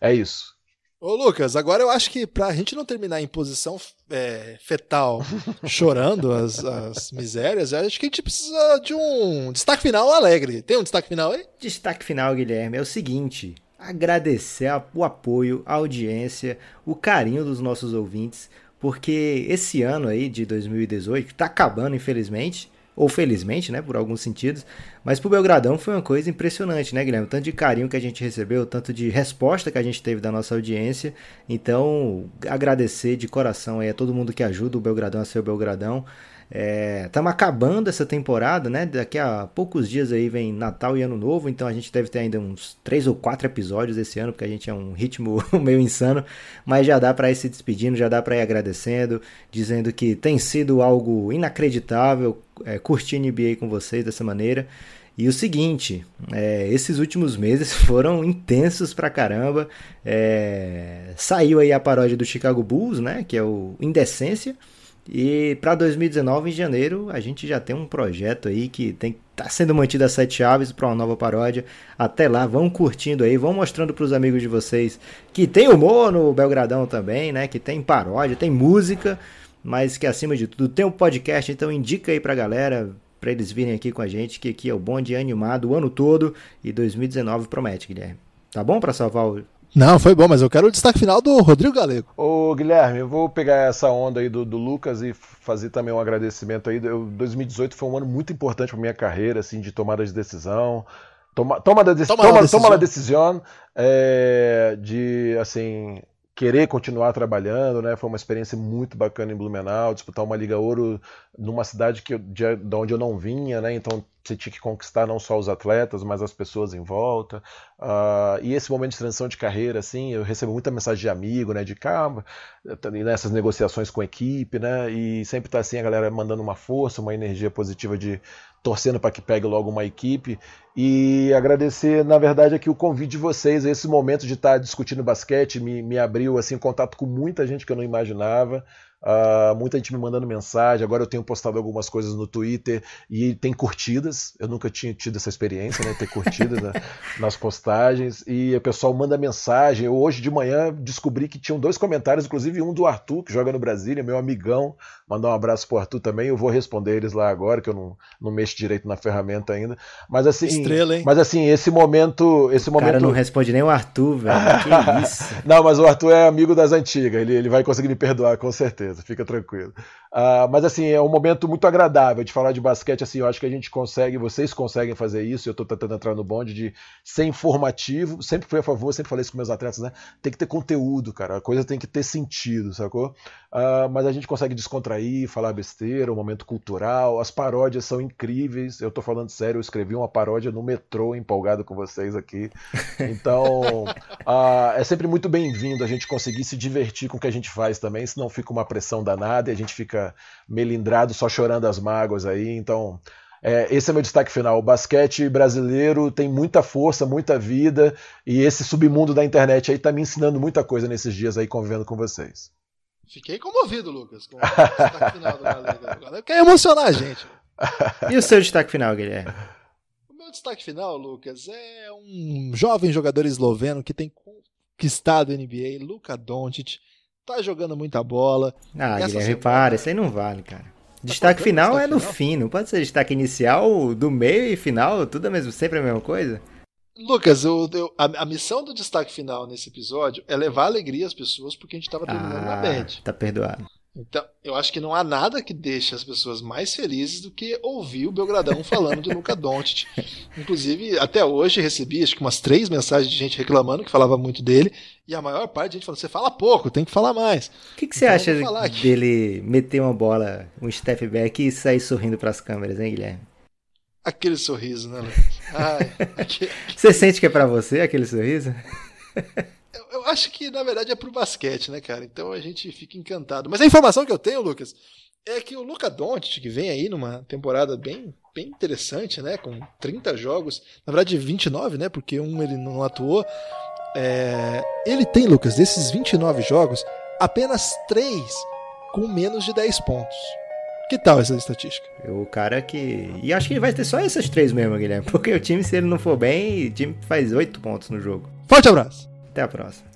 é isso. Ô, Lucas, agora eu acho que pra gente não terminar em posição é, fetal, chorando as, as misérias, eu acho que a gente precisa de um destaque final alegre. Tem um destaque final aí? Destaque final, Guilherme, é o seguinte: agradecer a- o apoio, a audiência, o carinho dos nossos ouvintes, porque esse ano aí de 2018, que tá acabando, infelizmente, ou felizmente, né, por alguns sentidos, mas pro Belgradão foi uma coisa impressionante, né, Guilherme? Tanto de carinho que a gente recebeu, tanto de resposta que a gente teve da nossa audiência. Então, agradecer de coração aí a todo mundo que ajuda o Belgradão a ser o Belgradão. Estamos acabando essa temporada, né? Daqui a poucos dias aí vem Natal e Ano Novo, então a gente deve ter ainda uns três ou quatro episódios esse ano, porque a gente é um ritmo meio insano, mas já dá para ir se despedindo, já dá para ir agradecendo, dizendo que tem sido algo inacreditável é, curtir NBA com vocês dessa maneira. E o seguinte, é, esses últimos meses foram intensos pra caramba. É, saiu aí a paródia do Chicago Bulls, né? Que é o Indecência. E para 2019, em janeiro, a gente já tem um projeto aí que tem tá sendo mantido as sete chaves para uma nova paródia. Até lá, vão curtindo aí, vão mostrando para os amigos de vocês que tem humor no Belgradão também, né? Que tem paródia, tem música, mas que acima de tudo tem um podcast. Então indica aí pra galera para eles virem aqui com a gente, que aqui é o bonde animado o ano todo e 2019 promete, Guilherme. Tá bom para salvar o Não, foi bom, mas eu quero o destaque final do Rodrigo Galego. Ô, Guilherme, eu vou pegar essa onda aí do, do Lucas e fazer também um agradecimento aí. Eu, 2018 foi um ano muito importante para minha carreira, assim, de tomada de decisão. Toma, toma, da, dec- Toma toma, la toma decisão. decisão é, de, assim, querer continuar trabalhando, né? Foi uma experiência muito bacana em Blumenau, disputar uma Liga Ouro numa cidade que eu, de, de onde eu não vinha, né? Então você tinha que conquistar não só os atletas, mas as pessoas em volta. Ah, e esse momento de transição de carreira, assim, eu recebo muita mensagem de amigo, né? De calma, nessas negociações com a equipe, né? E sempre tá assim a galera mandando uma força, uma energia positiva de torcendo para que pegue logo uma equipe e agradecer, na verdade, aqui o convite de vocês, esse momento de estar discutindo basquete me, me abriu assim contato com muita gente que eu não imaginava. Uh, muita gente me mandando mensagem. Agora eu tenho postado algumas coisas no Twitter e tem curtidas. Eu nunca tinha tido essa experiência, né? Ter curtidas né? nas postagens. E o pessoal manda mensagem. Eu hoje de manhã descobri que tinham dois comentários, inclusive um do Arthur, que joga no Brasília, meu amigão. Mandar um abraço pro Arthur também. Eu vou responder eles lá agora, que eu não, não mexo direito na ferramenta ainda. Mas assim. Estrela, hein? Mas assim, esse momento. Esse O momento... cara não responde nem o Arthur, velho. Que isso? Não, mas o Arthur é amigo das antigas, ele, ele vai conseguir me perdoar, com certeza, fica tranquilo. Uh, mas assim, é um momento muito agradável de falar de basquete, assim, eu acho que a gente consegue, vocês conseguem fazer isso, eu tô tentando entrar no bonde de ser informativo, sempre fui a favor, sempre falei isso com meus atletas, né? Tem que ter conteúdo, cara, a coisa tem que ter sentido, sacou? Uh, mas a gente consegue descontrair, falar besteira, um momento cultural, as paródias são incríveis, eu tô falando sério, eu escrevi uma paródia no metrô empolgado com vocês aqui, então uh, é sempre muito bem-vindo a gente conseguir se divertir com o que a gente faz também, senão fica uma pressão danada e a gente fica melindrado só chorando as mágoas aí, então é, esse é meu destaque final. O basquete brasileiro tem muita força, muita vida, e esse submundo da internet aí tá me ensinando muita coisa nesses dias aí convivendo com vocês. Fiquei comovido, Lucas, com o destaque final do. O Galego quer emocionar a gente. E o seu destaque final, Guilherme? O meu destaque final, Lucas, é um jovem jogador esloveno que tem conquistado a NBA, Luka Doncic. Tá jogando muita bola. Ah, Essa Guilherme, semana- para, isso aí não vale, cara. Destaque faltando final destaque é no final? fim, não pode ser destaque inicial, do meio e final, tudo é mesmo, sempre a mesma coisa? Lucas, eu, eu- a, a missão do destaque final nesse episódio é levar alegria às pessoas porque a gente tava terminando na Ah, bad. tá perdoado. Então, eu acho que não há nada que deixe as pessoas mais felizes do que ouvir o Belgradão falando de Luca Doncic. Inclusive, até hoje recebi acho que umas três mensagens de gente reclamando que falava muito dele, e a maior parte de gente falou: você fala pouco, tem que falar mais. O que, que você então, acha dele meter uma bola, um step back e sair sorrindo para as câmeras, hein, Guilherme? Aquele sorriso, né, Ai, aquele... Você sente que é para você aquele sorriso? Eu acho que, na verdade, é pro basquete, né, cara? Então a gente fica encantado. Mas a informação que eu tenho, Lucas, é que o Luca Doncic, que vem aí numa temporada bem, bem interessante, né? Com 30 jogos, na verdade 29, né? Porque um ele não atuou. É... Ele tem, Lucas, desses 29 jogos, apenas 3 com menos de 10 pontos. Que tal essa estatística? O cara que. E acho que vai ter só essas três mesmo, Guilherme. Porque o time, se ele não for bem, o time faz 8 pontos no jogo. Forte abraço! Até a próxima.